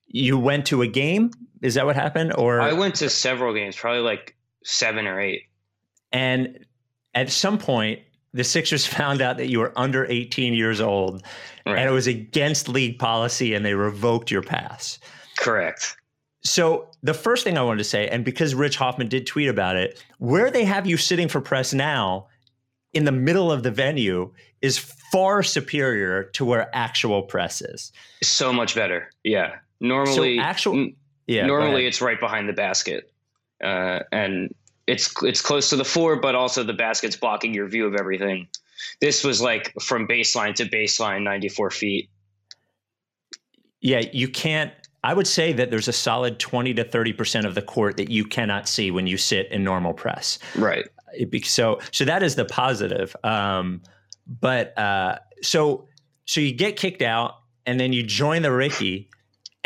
You went to a game. Is that what happened? Or I went to several games, probably like seven or eight. And at some point, the Sixers found out that you were under 18 years old Right. and it was against league policy and they revoked your pass. Correct. So the first thing I wanted to say, and because Rich Hoffman did tweet about it, where they have you sitting for press now in the middle of the venue is far superior to where actual press is. So much better. Yeah. Normally, actual- n- Yeah. normally it's right behind the basket, uh, and it's it's close to the floor, but also the basket's blocking your view of everything. This was like from baseline to baseline, ninety four feet. yeah, you can't. I would say that there's a solid 20 to 30% of the court that you cannot see when you sit in normal press. Right. So so that is the positive um but uh so so you get kicked out and then you join the ricky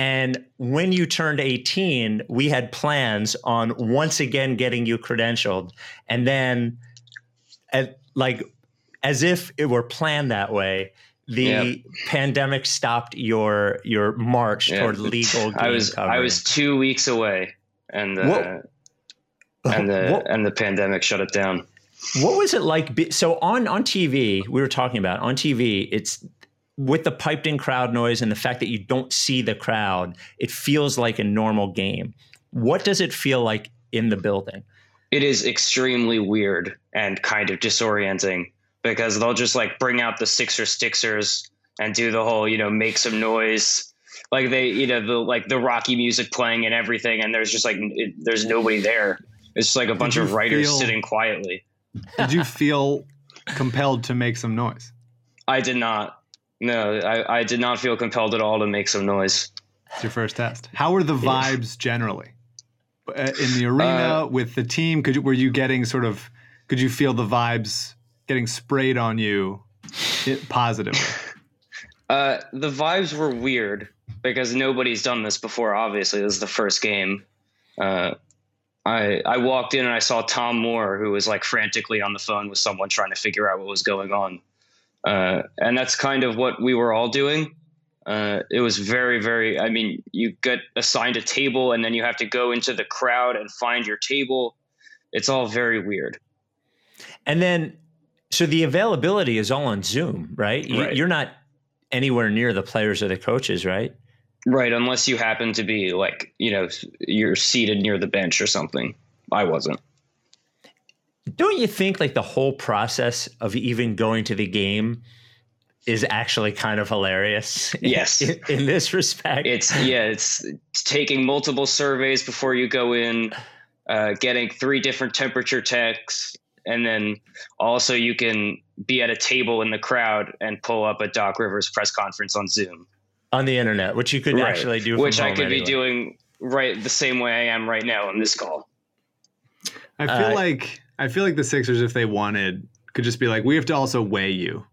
and when you turned 18 we had plans on once again getting you credentialed and then at, like as if it were planned that way the Yeah. pandemic stopped your your march Yeah. toward legal I was I was two weeks away, and uh, What- and the What- and the pandemic shut it down. What was it like? So on on TV, we were talking about on TV. It's with the piped in crowd noise and the fact that you don't see the crowd. It feels like a normal game. What does it feel like in the building? it is extremely weird and kind of disorienting because they'll just like bring out the Sixer Stixers and do the whole, you know, make some noise. Like they, you know, the like the Rocky music playing and everything, and there's just like it, there's nobody there. It's just like a bunch of writers feel- sitting quietly. Did you feel compelled to make some noise? I did not. No, I, I did not feel compelled at all to make some noise. It's your first test. How were the vibes generally Uh, in the arena Uh, with the team? Could you, were you getting sort of? Could you feel the vibes getting sprayed on you it, positively? Uh, the vibes were weird because nobody's done this before. Obviously, this is the first game. Uh, I I walked in and I saw Tom Moore, who was like frantically on the phone with someone trying to figure out what was going on, uh, and that's kind of what we were all doing. Uh, it was very, very. I mean, you get assigned a table, and then you have to go into the crowd and find your table. It's all very weird. And then, so the availability is all on Zoom, right? You, Right. You're not anywhere near the players or the coaches, right? Right, unless you happen to be like, you know, you're seated near the bench or something. I wasn't. Don't you think like the whole process of even going to the game is actually kind of hilarious? Yes. In, in this respect. It's yeah, it's, it's taking multiple surveys before you go in, uh, getting three different temperature checks, and then also you can be at a table in the crowd and pull up a Doc Rivers press conference on Zoom. on the internet, which you could Right. actually do from which I could anyway. be doing right the same way I am right now on this call. I feel Uh, like I feel like the Sixers, if they wanted, could just be like, we have to also weigh you,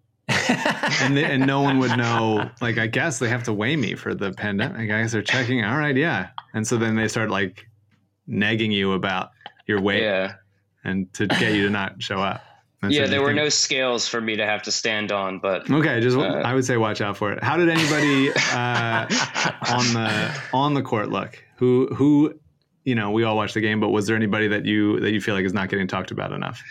and they, and no one would know. Like, I guess they have to weigh me for the pandemic. I guess they're checking. All right, yeah, and so then they start like negging you about your weight Yeah. and to get you to not show up. So yeah, there were no scales for me to have to stand on, but Okay, just Uh, I would say watch out for it. How did anybody uh, on the on the court look? Who who you know we all watched the game, but was there anybody that you that you feel like is not getting talked about enough?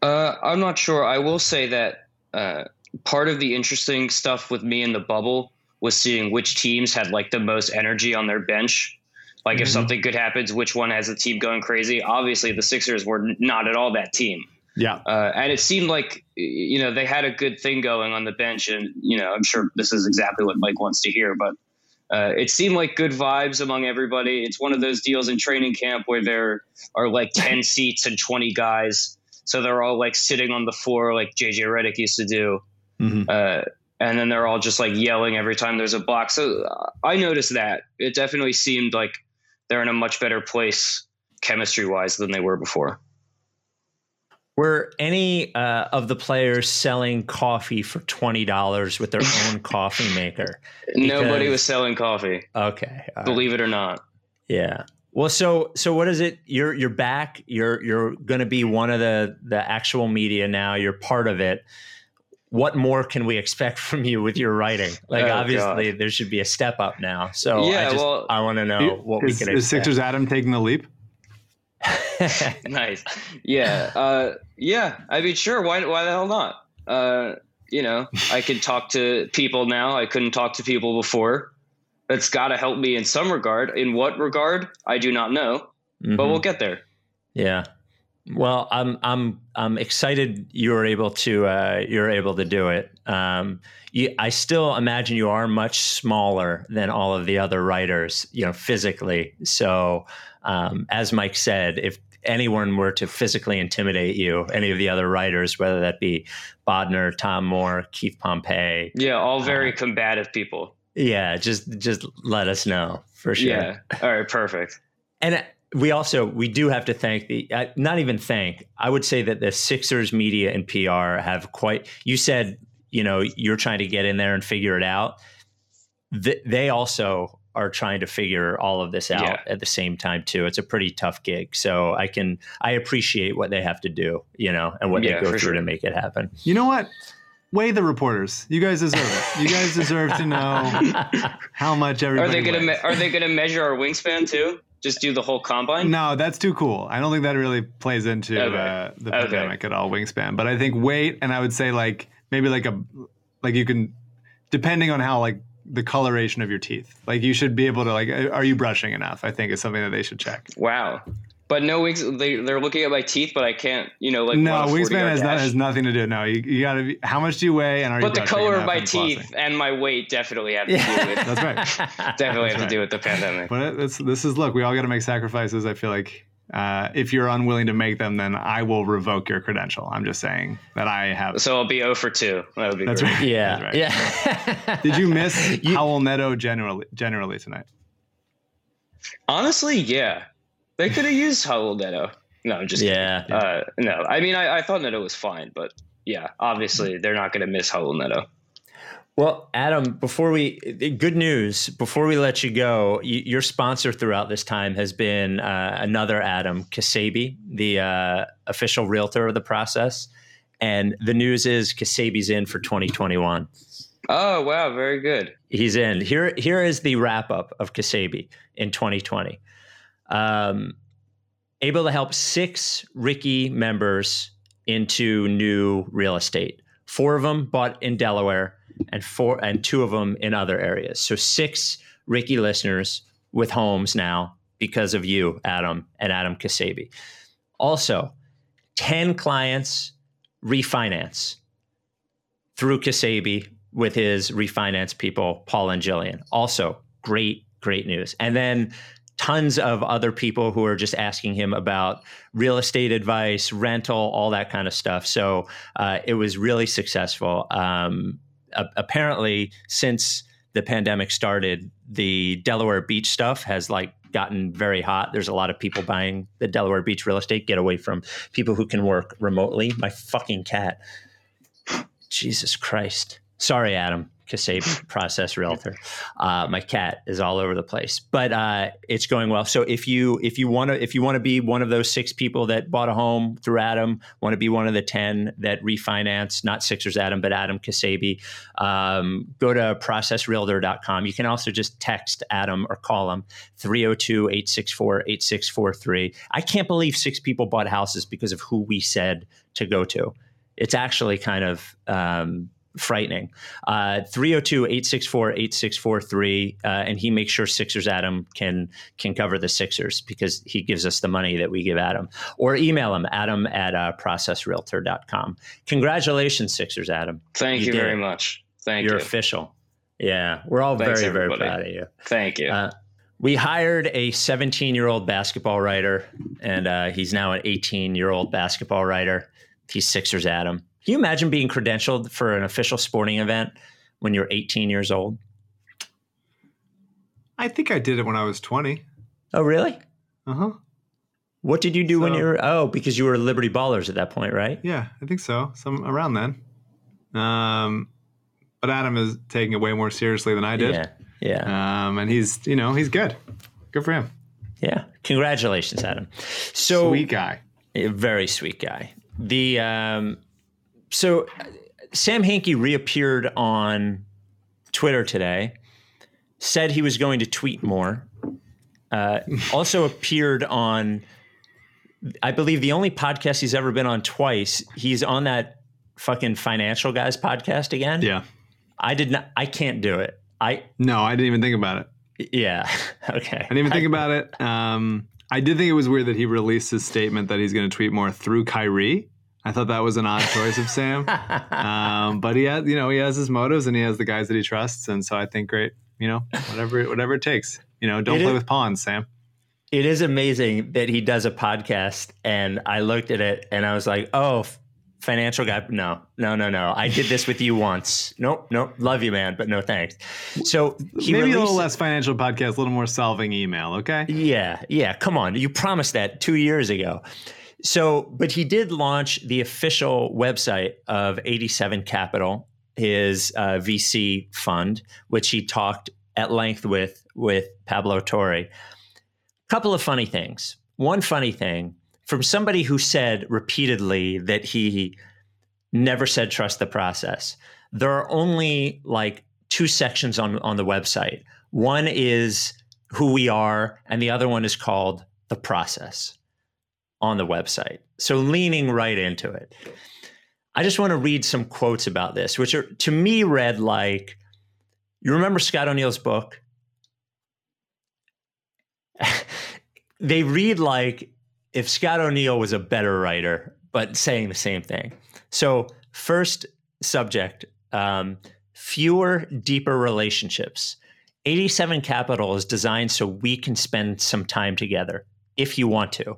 Uh, I'm not sure. I will say that uh, part of the interesting stuff with me in the bubble was seeing which teams had like the most energy on their bench. Like if Mhm. something good happens, which one has a team going crazy? Obviously, the Sixers were not at all that team, Yeah, uh, and it seemed like you know they had a good thing going on the bench. And you know, I'm sure this is exactly what Mike wants to hear, but uh, it seemed like good vibes among everybody. It's one of those deals in training camp where there are like 10 seats and 20 guys. So they're all like sitting on the floor like JJ Redick used to do. Mhm. Uh, and then they're all just like yelling every time there's a block. So uh, I noticed that. It definitely seemed like they're in a much better place chemistry wise than they were before. Were any uh, of the players selling coffee for twenty dollars with their own coffee maker? Nobody was selling coffee, Okay, all right. believe it or not. yeah. Well, so so what is it? You're you're back. You're you're going to be one of the the actual media now. You're part of it. What more can we expect from you with your writing? Like Oh, obviously there should be a step up now. So Yeah, I just well- I want to know what we is, can is expect. Sixers Adam taking the leap? nice. Yeah. Uh, yeah. I mean, sure. Why, why the hell not? Uh, you know, I can talk to people now. I couldn't talk to people before. That's got to help me in some regard. In what regard? I do not know, but Mhm. we'll get there. Yeah. Well, I'm I'm I'm excited you were able to uh, you're able to do it. Um, you, I still imagine you are much smaller than all of the other writers, you know, physically. So, um, as Mike said, if anyone were to physically intimidate you, any of the other writers, whether that be Bodner, Tom Moore, Keith Pompey, Yeah. All very Uh, combative people. yeah, just just let us know for sure. Yeah. All right. Perfect. And we also we do have to thank the uh, not even thank. I would say that the Sixers media and PR have quite. You said you know you're trying to get in there and figure it out. Th- they also are trying to figure all of this out Yeah. at the same time too. It's a pretty tough gig, so I can I appreciate what they have to do, you know, and what Yeah, they go through sure. to make it happen. You know what? Weigh the reporters. You guys deserve it. You guys deserve to know how much Are everybody. they gonna me- Are they gonna measure our wingspan too? Just do the whole combine? No, that's too cool. I don't think that really plays into Okay. uh, the Okay. pandemic at all. Wingspan, but I think weight, and I would say like maybe like a like you can, depending on how like the coloration of your teeth, like you should be able to like, are you brushing enough? I think is something that they should check. Wow. But no wings. They they're looking at my teeth, but I can't. You know, like no, run a 40 wingspan has, not, has nothing to do. No, you, you gotta be. How much do you weigh, and are you? But the color of my and flossing? teeth and my weight definitely have to Yeah. do with That's right. definitely That's have right. to do with the pandemic. But it- it's, this is look. We all got to make sacrifices. I feel like uh, if you're unwilling to make them, then I will revoke your credential. I'm just saying that I have. So I'll be 0 for 2. That would be That's great. right. yeah, That's right. yeah. Did you miss You- Raul Neto generally generally tonight? Honestly, yeah. They could have used Raul Neto. No, I'm just Yeah. kidding. Uh, no, I mean, I, I thought Neto was fine, but yeah, obviously they're not going to miss Raul Neto. Well, Adam, before we, good news, before we let you go, y- your sponsor throughout this time has been uh, another Adam, Kasabi, the uh, official realtor of the process. And the news is Kasabi's in for 2021. Oh, wow. Very good. He's in. Here, here is the wrap up of Kasabi in 2020. Um, able to help six Ricky members into new real estate. Four of them bought in Delaware, and four and two of them in other areas. So six Ricky listeners with homes now because of you, Adam, and Adam Kasabi. Also, 10 clients refinance through Kasabi with his refinance people, Paul and Jillian. Also, great, great news. And then tons of other people who are just asking him about real estate advice, rental, all that kind of stuff. So uh, it was really successful. Um, a- apparently, since the pandemic started, the Delaware Beach stuff has like gotten very hot. There's a lot of people buying the Delaware Beach real estate. Get away from people who can work remotely. My fucking cat. Jesus Christ. Sorry, Adam. Kasabi, process realtor. Uh, my cat is all over the place, but uh, it's going well. So if you if you want to if you want to be one of those six people that bought a home through Adam, want to be one of the ten that refinance, not Sixers Adam, but Adam Kasabi, um, go to processrealtor.com. You can also just text Adam or call him 302-864-8643. I can't believe six people bought houses because of who we said to go to. It's actually kind of um, frightening. Uh, 302-864-8643 uh, and he makes sure Sixers Adam can can cover the Sixers because he gives us the money that we give Adam. Or email him, adam at uh, processrealtor.com. Congratulations, Sixers Adam. Thank you, did very it. much. Thank You're you. official. Yeah, we're all Thanks, very, very proud of you. Thank you. Uh, we hired a 17 year old basketball writer, and uh, he's now an 18 year old basketball writer. He's Sixers Adam. Can you imagine being credentialed for an official sporting event when you're 18 years old? I think I did it when I was 20. Oh, really? Uh huh. What did you do when you were? Oh, because you were Liberty Ballers at that point, right? Yeah, I think so. Some around then. Um, but Adam is taking it way more seriously than I did. Yeah. Yeah. Um, and he's, you know, he's good. Good for him. yeah. Congratulations, Adam. So Sweet guy. A very sweet guy. The um, so uh, Sam Hinkie reappeared on Twitter today. Said he was going to tweet more. Uh, also appeared on, I believe, the only podcast he's ever been on twice. He's on that fucking financial guys podcast again. Yeah. I did not. I can't do it. I No, I didn't even think about it. yeah. Okay. I didn't even think about it. Um, I did think it was weird that he released his statement that he's going to tweet more through Kyrie. I thought that was an odd choice of Sam. Um, but he has, you know, he has his motives and he has the guys that he trusts, and so I think great. You know, whatever, whatever it takes. You know, don't It play is- with pawns, Sam. it is amazing that he does a podcast and i looked at it and i was like oh financial guy no no no no i did this with you once nope nope love you man but no thanks so he Maybe a little less financial podcast, a little more solving email. Okay. yeah yeah come on you promised that two years ago so but he did launch the official website of 87 capital his uh, vc fund which he talked at length with with pablo torre A couple of funny things. One funny thing from somebody who said repeatedly that he never said trust the process. There are only like two sections on on the website. One is who we are, and the other one is called the process on the website. So leaning right into it. I just want to read some quotes about this, which are to me read like you remember Scott O'Neill's book? they read like if Scott O'Neill was a better writer, but saying the same thing. So, first subject um, fewer, deeper relationships. 87 Capital is designed so we can spend some time together if you want to.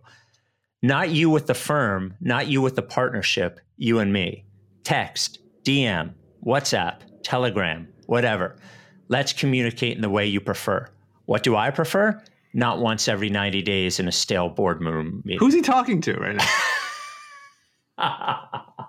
Not you with the firm, not you with the partnership, you and me. Text, DM, WhatsApp, Telegram, whatever. Let's communicate in the way you prefer. What do I prefer? Not once every 90 days in a stale boardroom meeting. Who's he talking to right now?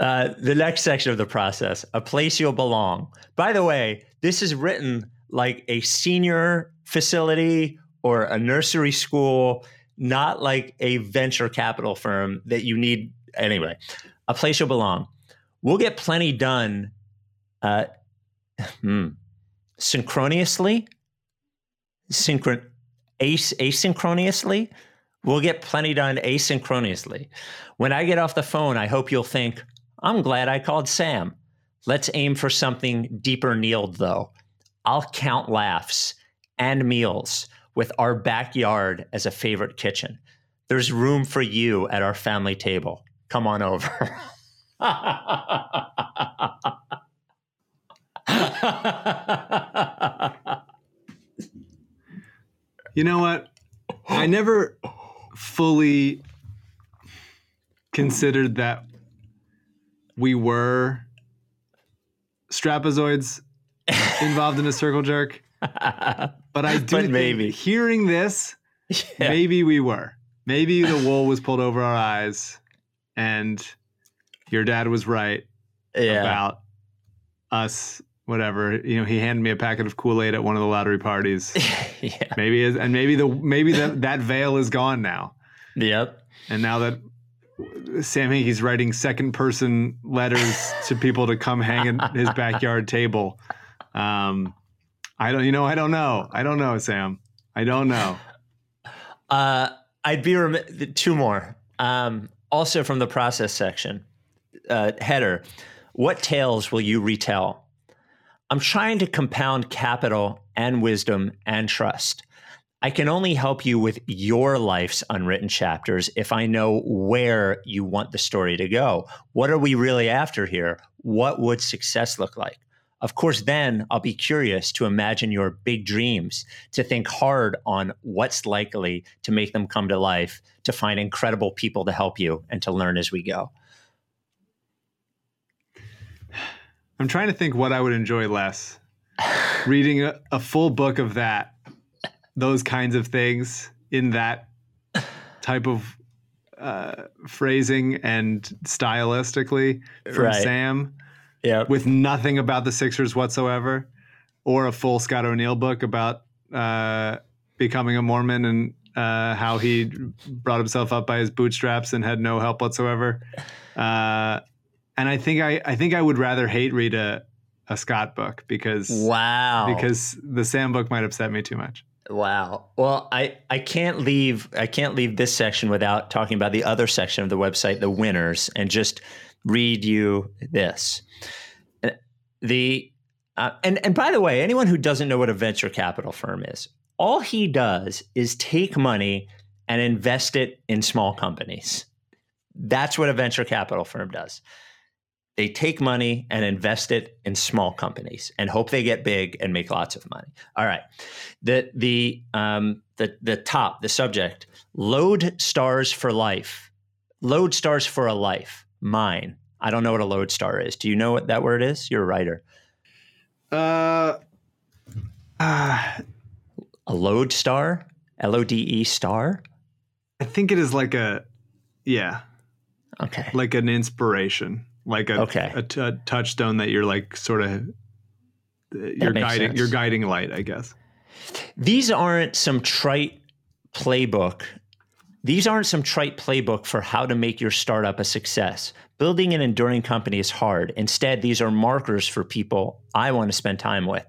uh, the next section of the process a place you'll belong. By the way, this is written like a senior facility or a nursery school, not like a venture capital firm that you need. Anyway, a place you'll belong. We'll get plenty done uh, hmm, synchronously, synchron, as- asynchronously. We'll get plenty done asynchronously. When I get off the phone, I hope you'll think, I'm glad I called Sam. Let's aim for something deeper kneeled, though. I'll count laughs and meals with our backyard as a favorite kitchen. There's room for you at our family table. Come on over. You know what? I never fully considered that we were strapazoids involved in a circle jerk. But I do But think maybe. hearing this, Yeah. maybe we were. Maybe the wool was pulled over our eyes and your dad was right yeah. about us, whatever. You know, he handed me a packet of Kool-Aid at one of the lottery parties. yeah. Maybe is and maybe the maybe that that veil is gone now. Yep. And now that Sam Hinkie's writing second person letters to people to come hang at his backyard table. Um, I don't, you know, I don't know. I don't know, Sam. I don't know. Uh, I'd be remi- two more. Um, also from the process section, uh, header. What tales will you retell? I'm trying to compound capital and wisdom and trust. I can only help you with your life's unwritten chapters if I know where you want the story to go. What are we really after here? What would success look like? Of course, then I'll be curious to imagine your big dreams, to think hard on what's likely to make them come to life, to find incredible people to help you, and to learn as we go. I'm trying to think what I would enjoy less. Reading a, a full book of that, those kinds of things in that type of uh, phrasing and stylistically from Right. Sam. Yeah. with nothing about the Sixers whatsoever, or a full Scott O'Neill book about uh, becoming a Mormon and uh, how he brought himself up by his bootstraps and had no help whatsoever. Uh, and I think I, I think I would rather hate read a, a Scott book because Wow. because the Sam book might upset me too much. Wow. Well, I, I can't leave I can't leave this section without talking about the other section of the website, the winners, and just read you this. The uh, and and by the way, anyone who doesn't know what a venture capital firm is, all he does is take money and invest it in small companies. That's what a venture capital firm does. They take money and invest it in small companies and hope they get big and make lots of money. All right the the um the the top the subject load stars for life load stars for a life mine. I don't know what a load star is. Do you know what that word is? You're a writer. Uh, uh, a load star? L-o-d-e star? I think it is like a yeah, okay. Like an inspiration, like a Okay. a, t- a touchstone that you're like sort of your guiding sense. your guiding light, I guess. these aren't some trite playbook these aren't some trite playbook for how to make your startup a success. Building an enduring company is hard. Instead these are markers for people i want to spend time with.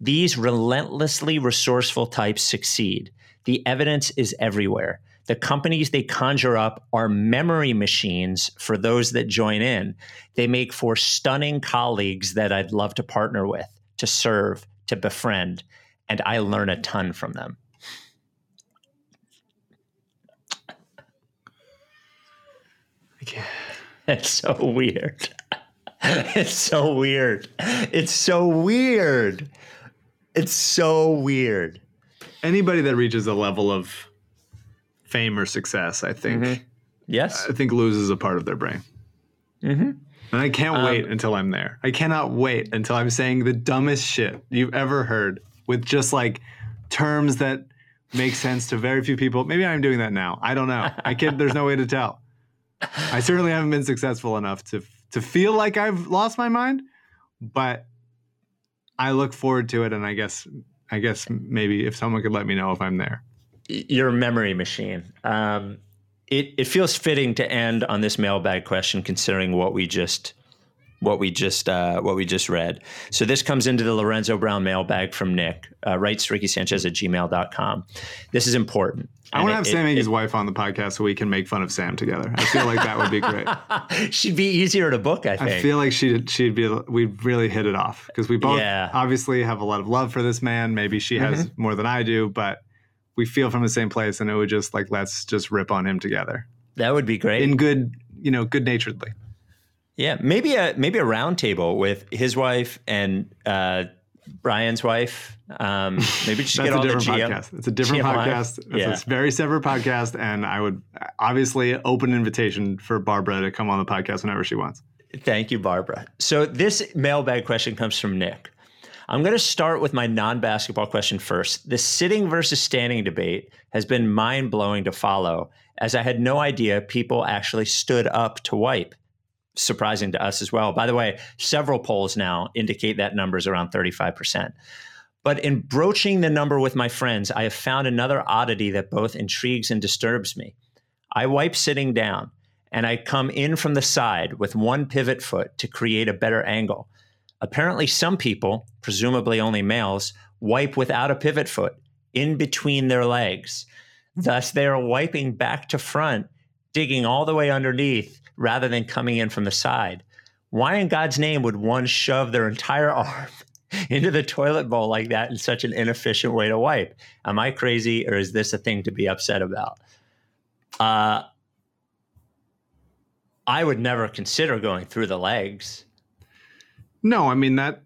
These relentlessly resourceful types succeed. The evidence is everywhere. The companies they conjure up are memory machines for those that join in. They make for stunning colleagues that i'd love to partner with to serve to befriend and I learn a ton from them. It's so weird. It's so weird. It's so weird. It's so weird. Anybody that reaches a level of fame or success, I think, Mm-hmm. Yes. I think loses a part of their brain. Mm-hmm. And I can't Um, wait until I'm there. I cannot wait until I'm saying the dumbest shit you've ever heard with just like terms that make sense to very few people. Maybe I'm doing that now. I don't know. I can't. There's no way to tell. I certainly haven't been successful enough to to feel like I've lost my mind, but I look forward to it. And I guess I guess maybe if someone could let me know if I'm there. Your memory machine. Um, it, it feels fitting to end on this mailbag question, considering what we just what we just uh, what we just read. So this comes into the Lorenzo Brown mailbag from Nick. Uh, writes Ricky Sanchez at gmail.com. This is important. I want to have Sam Hinkie's wife on the podcast so we can make fun of Sam together. I feel like that would be great. She'd be easier to book, I think. I feel like she'd she'd be we'd really hit it off because we both Yeah. obviously have a lot of love for this man. Maybe she has Mm-hmm. more than I do, but we feel from the same place, and it would just like let's just rip on him together that would be great. in good, you know, good naturedly. Yeah, maybe a maybe a round table with his wife and uh, Bryan's wife. Um, maybe just get a all the different GM. podcast. It's a different podcast. It's Yeah. a very separate podcast, and I would obviously open invitation for Barbara to come on the podcast whenever she wants. Thank you, Barbara. So this mailbag question comes from Nick. I'm going to start with my non-basketball question first. The sitting versus standing debate has been mind-blowing to follow, as I had no idea people actually stood up to wipe. Surprising to us as well. By the way, several polls now indicate that number is around 35%. But in broaching the number with my friends, I have found another oddity that both intrigues and disturbs me. I wipe sitting down, and I come in from the side with one pivot foot to create a better angle. Apparently, some people, presumably only males, wipe without a pivot foot in between their legs. Thus, they are wiping back to front, digging all the way underneath rather than coming in from the side. Why in God's name would one shove their entire arm into the toilet bowl like that in such an inefficient way to wipe? Am I crazy or is this a thing to be upset about? Uh, I would never consider going through the legs. No, I mean that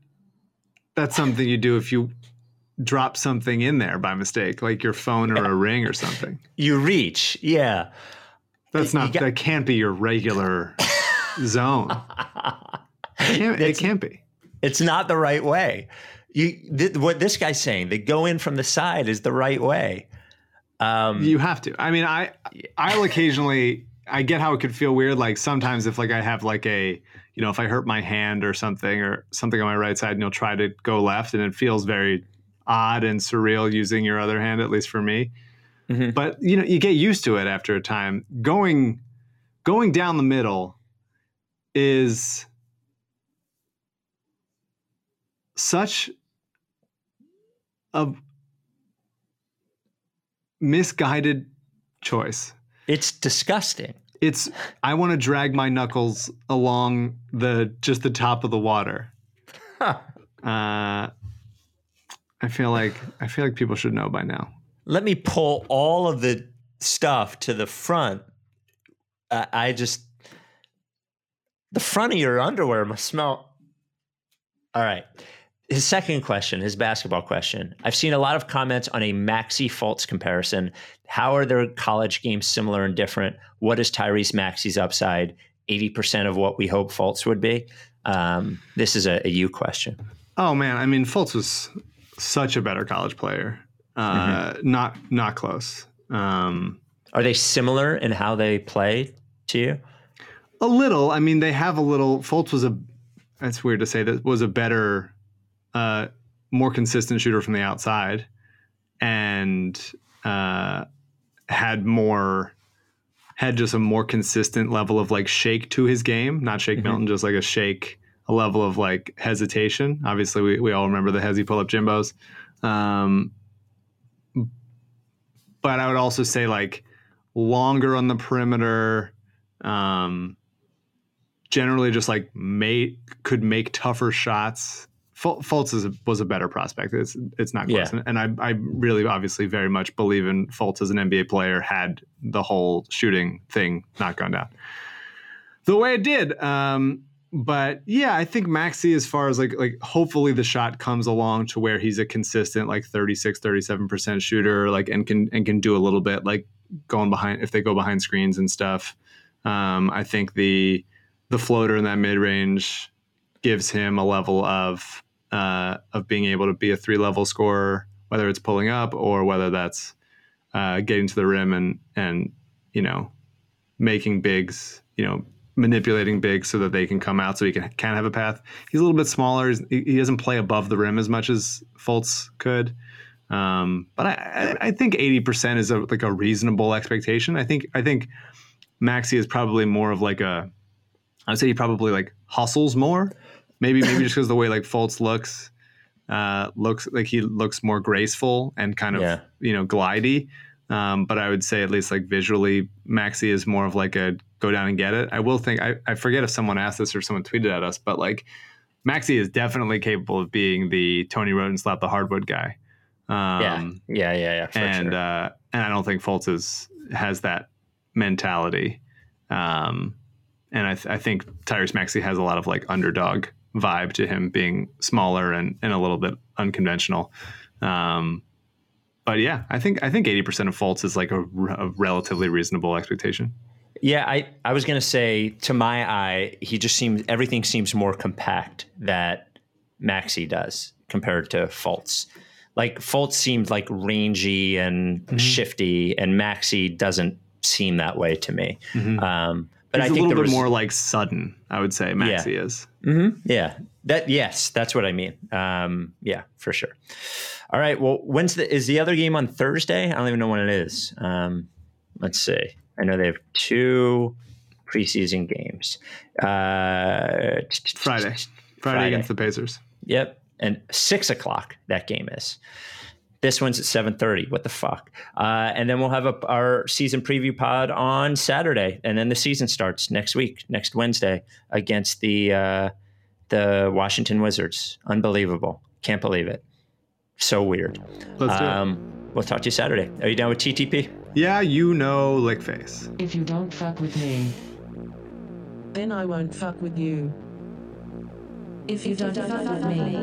that's something you do if you drop something in there by mistake, like your phone or a ring or something. You reach, yeah. That's not got- that can't be your regular zone. It can't, it can't be. It's not the right way. You, th- what this guy's saying, the go in from the side is the right way. Um, You have to. I mean, I I'll occasionally I get how it could feel weird. Like sometimes if like I have like a you know if I hurt my hand or something or something on my right side and you'll try to go left and it feels very odd and surreal using your other hand at least for me. Mhm. But you know you get used to it after a time. Going going down the middle is such a misguided choice. it's disgusting. It's I want to drag my knuckles along the just the top of the water. Huh. Uh, I feel like I feel like people should know by now. Let me pull all of the stuff to the front. I I just, the front of your underwear must smell. All right. His second question, his basketball question. I've seen a lot of comments on a Maxey Fultz comparison. How are their college games similar and different? What is Tyrese Maxey's upside? 80% of what we hope Fultz would be. Um, this is a, a you question. Oh man, I mean Fultz was such a better college player. Uh, Not not close. Um, Are they similar in how they play to you? A little. I mean, they have a little. Fultz was a. That's weird to say. That was a better, uh, more consistent shooter from the outside, and uh, had more, had just a more consistent level of like shake to his game. Not Shake Mhm. Milton, just like a shake, a level of like hesitation. Obviously, we we all remember the hezzy pull up Jimbos. Um, but I would also say like longer on the perimeter. Um, generally, just like made could make tougher shots. Ful- Fultz is a, was a better prospect. It's it's not close, Yeah. and, and I I really obviously very much believe in Fultz as an NBA player. Had the whole shooting thing not gone down the way it did. Um, but yeah, I think Maxey, as far as like like hopefully the shot comes along to where he's a consistent like 36, 37% shooter, like and can and can do a little bit like going behind if they go behind screens and stuff. Um, I think the the floater in that mid range gives him a level of uh, of being able to be a three level scorer, whether it's pulling up or whether that's uh, getting to the rim and and you know making bigs, you know manipulating bigs so that they can come out so he can can have a path. He's a little bit smaller. He doesn't play above the rim as much as Fultz could. Um, but I, I, I think 80% is a, like a reasonable expectation. I think I think Maxey is probably more of like a I'd say he probably like hustles more. Maybe maybe just because the way like Fultz looks, uh, looks like he looks more graceful and kind of Yeah. you know glidey. Um, but I would say at least like visually, Maxey is more of like a go down and get it. I will think I, I forget if someone asked this or someone tweeted at us, but like Maxey is definitely capable of being the Tony Wroten slap the hardwood guy. Um, yeah, yeah, yeah, yeah. For and sure. uh, and I don't think Fultz is, has that mentality. Um, and I, th- I think Tyrese Maxey has a lot of like underdog vibe to him, being smaller and, and a little bit unconventional. Um, but yeah, I think I think eighty percent of Fultz is like a relatively reasonable expectation. Yeah, I, I was gonna say to my eye, he just seems everything seems more compact that Maxey does compared to Fultz. Like Fultz seemed like rangy and Mm-hmm. shifty, and Maxey doesn't seem that way to me. Um, but He's I a think little the bit res- more like sudden. I would say Maxey is. Mhm. Yeah. That yes, that's what I mean. Um, yeah, for sure. All right. Well, when's the is the other game on Thursday? I don't even know when it is. Um, let's see. I know they have two preseason games. Uh, Friday. Friday, Friday. against the Pacers. Yep, and six o'clock that game is. This one's at seven thirty. What the fuck? Uh, and then we'll have a, our season preview pod on Saturday, and then the season starts next week, next Wednesday, against the uh, the Washington Wizards. Unbelievable! Can't believe it. So weird. Let's do it. Um, we'll talk to you Saturday. Are you down with TTP? Yeah, you know, lick face. If you don't fuck with me, then I won't fuck with you. If you don't fuck with me,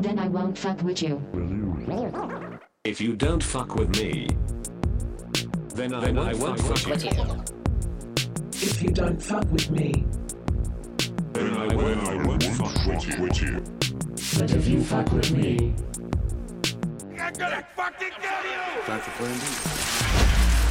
Then I won't fuck with you. If you don't fuck with me, then I, won't, fuck, with you. if you don't fuck with me, Then I won't, fuck with you. But if you fuck with me, That's a plan B.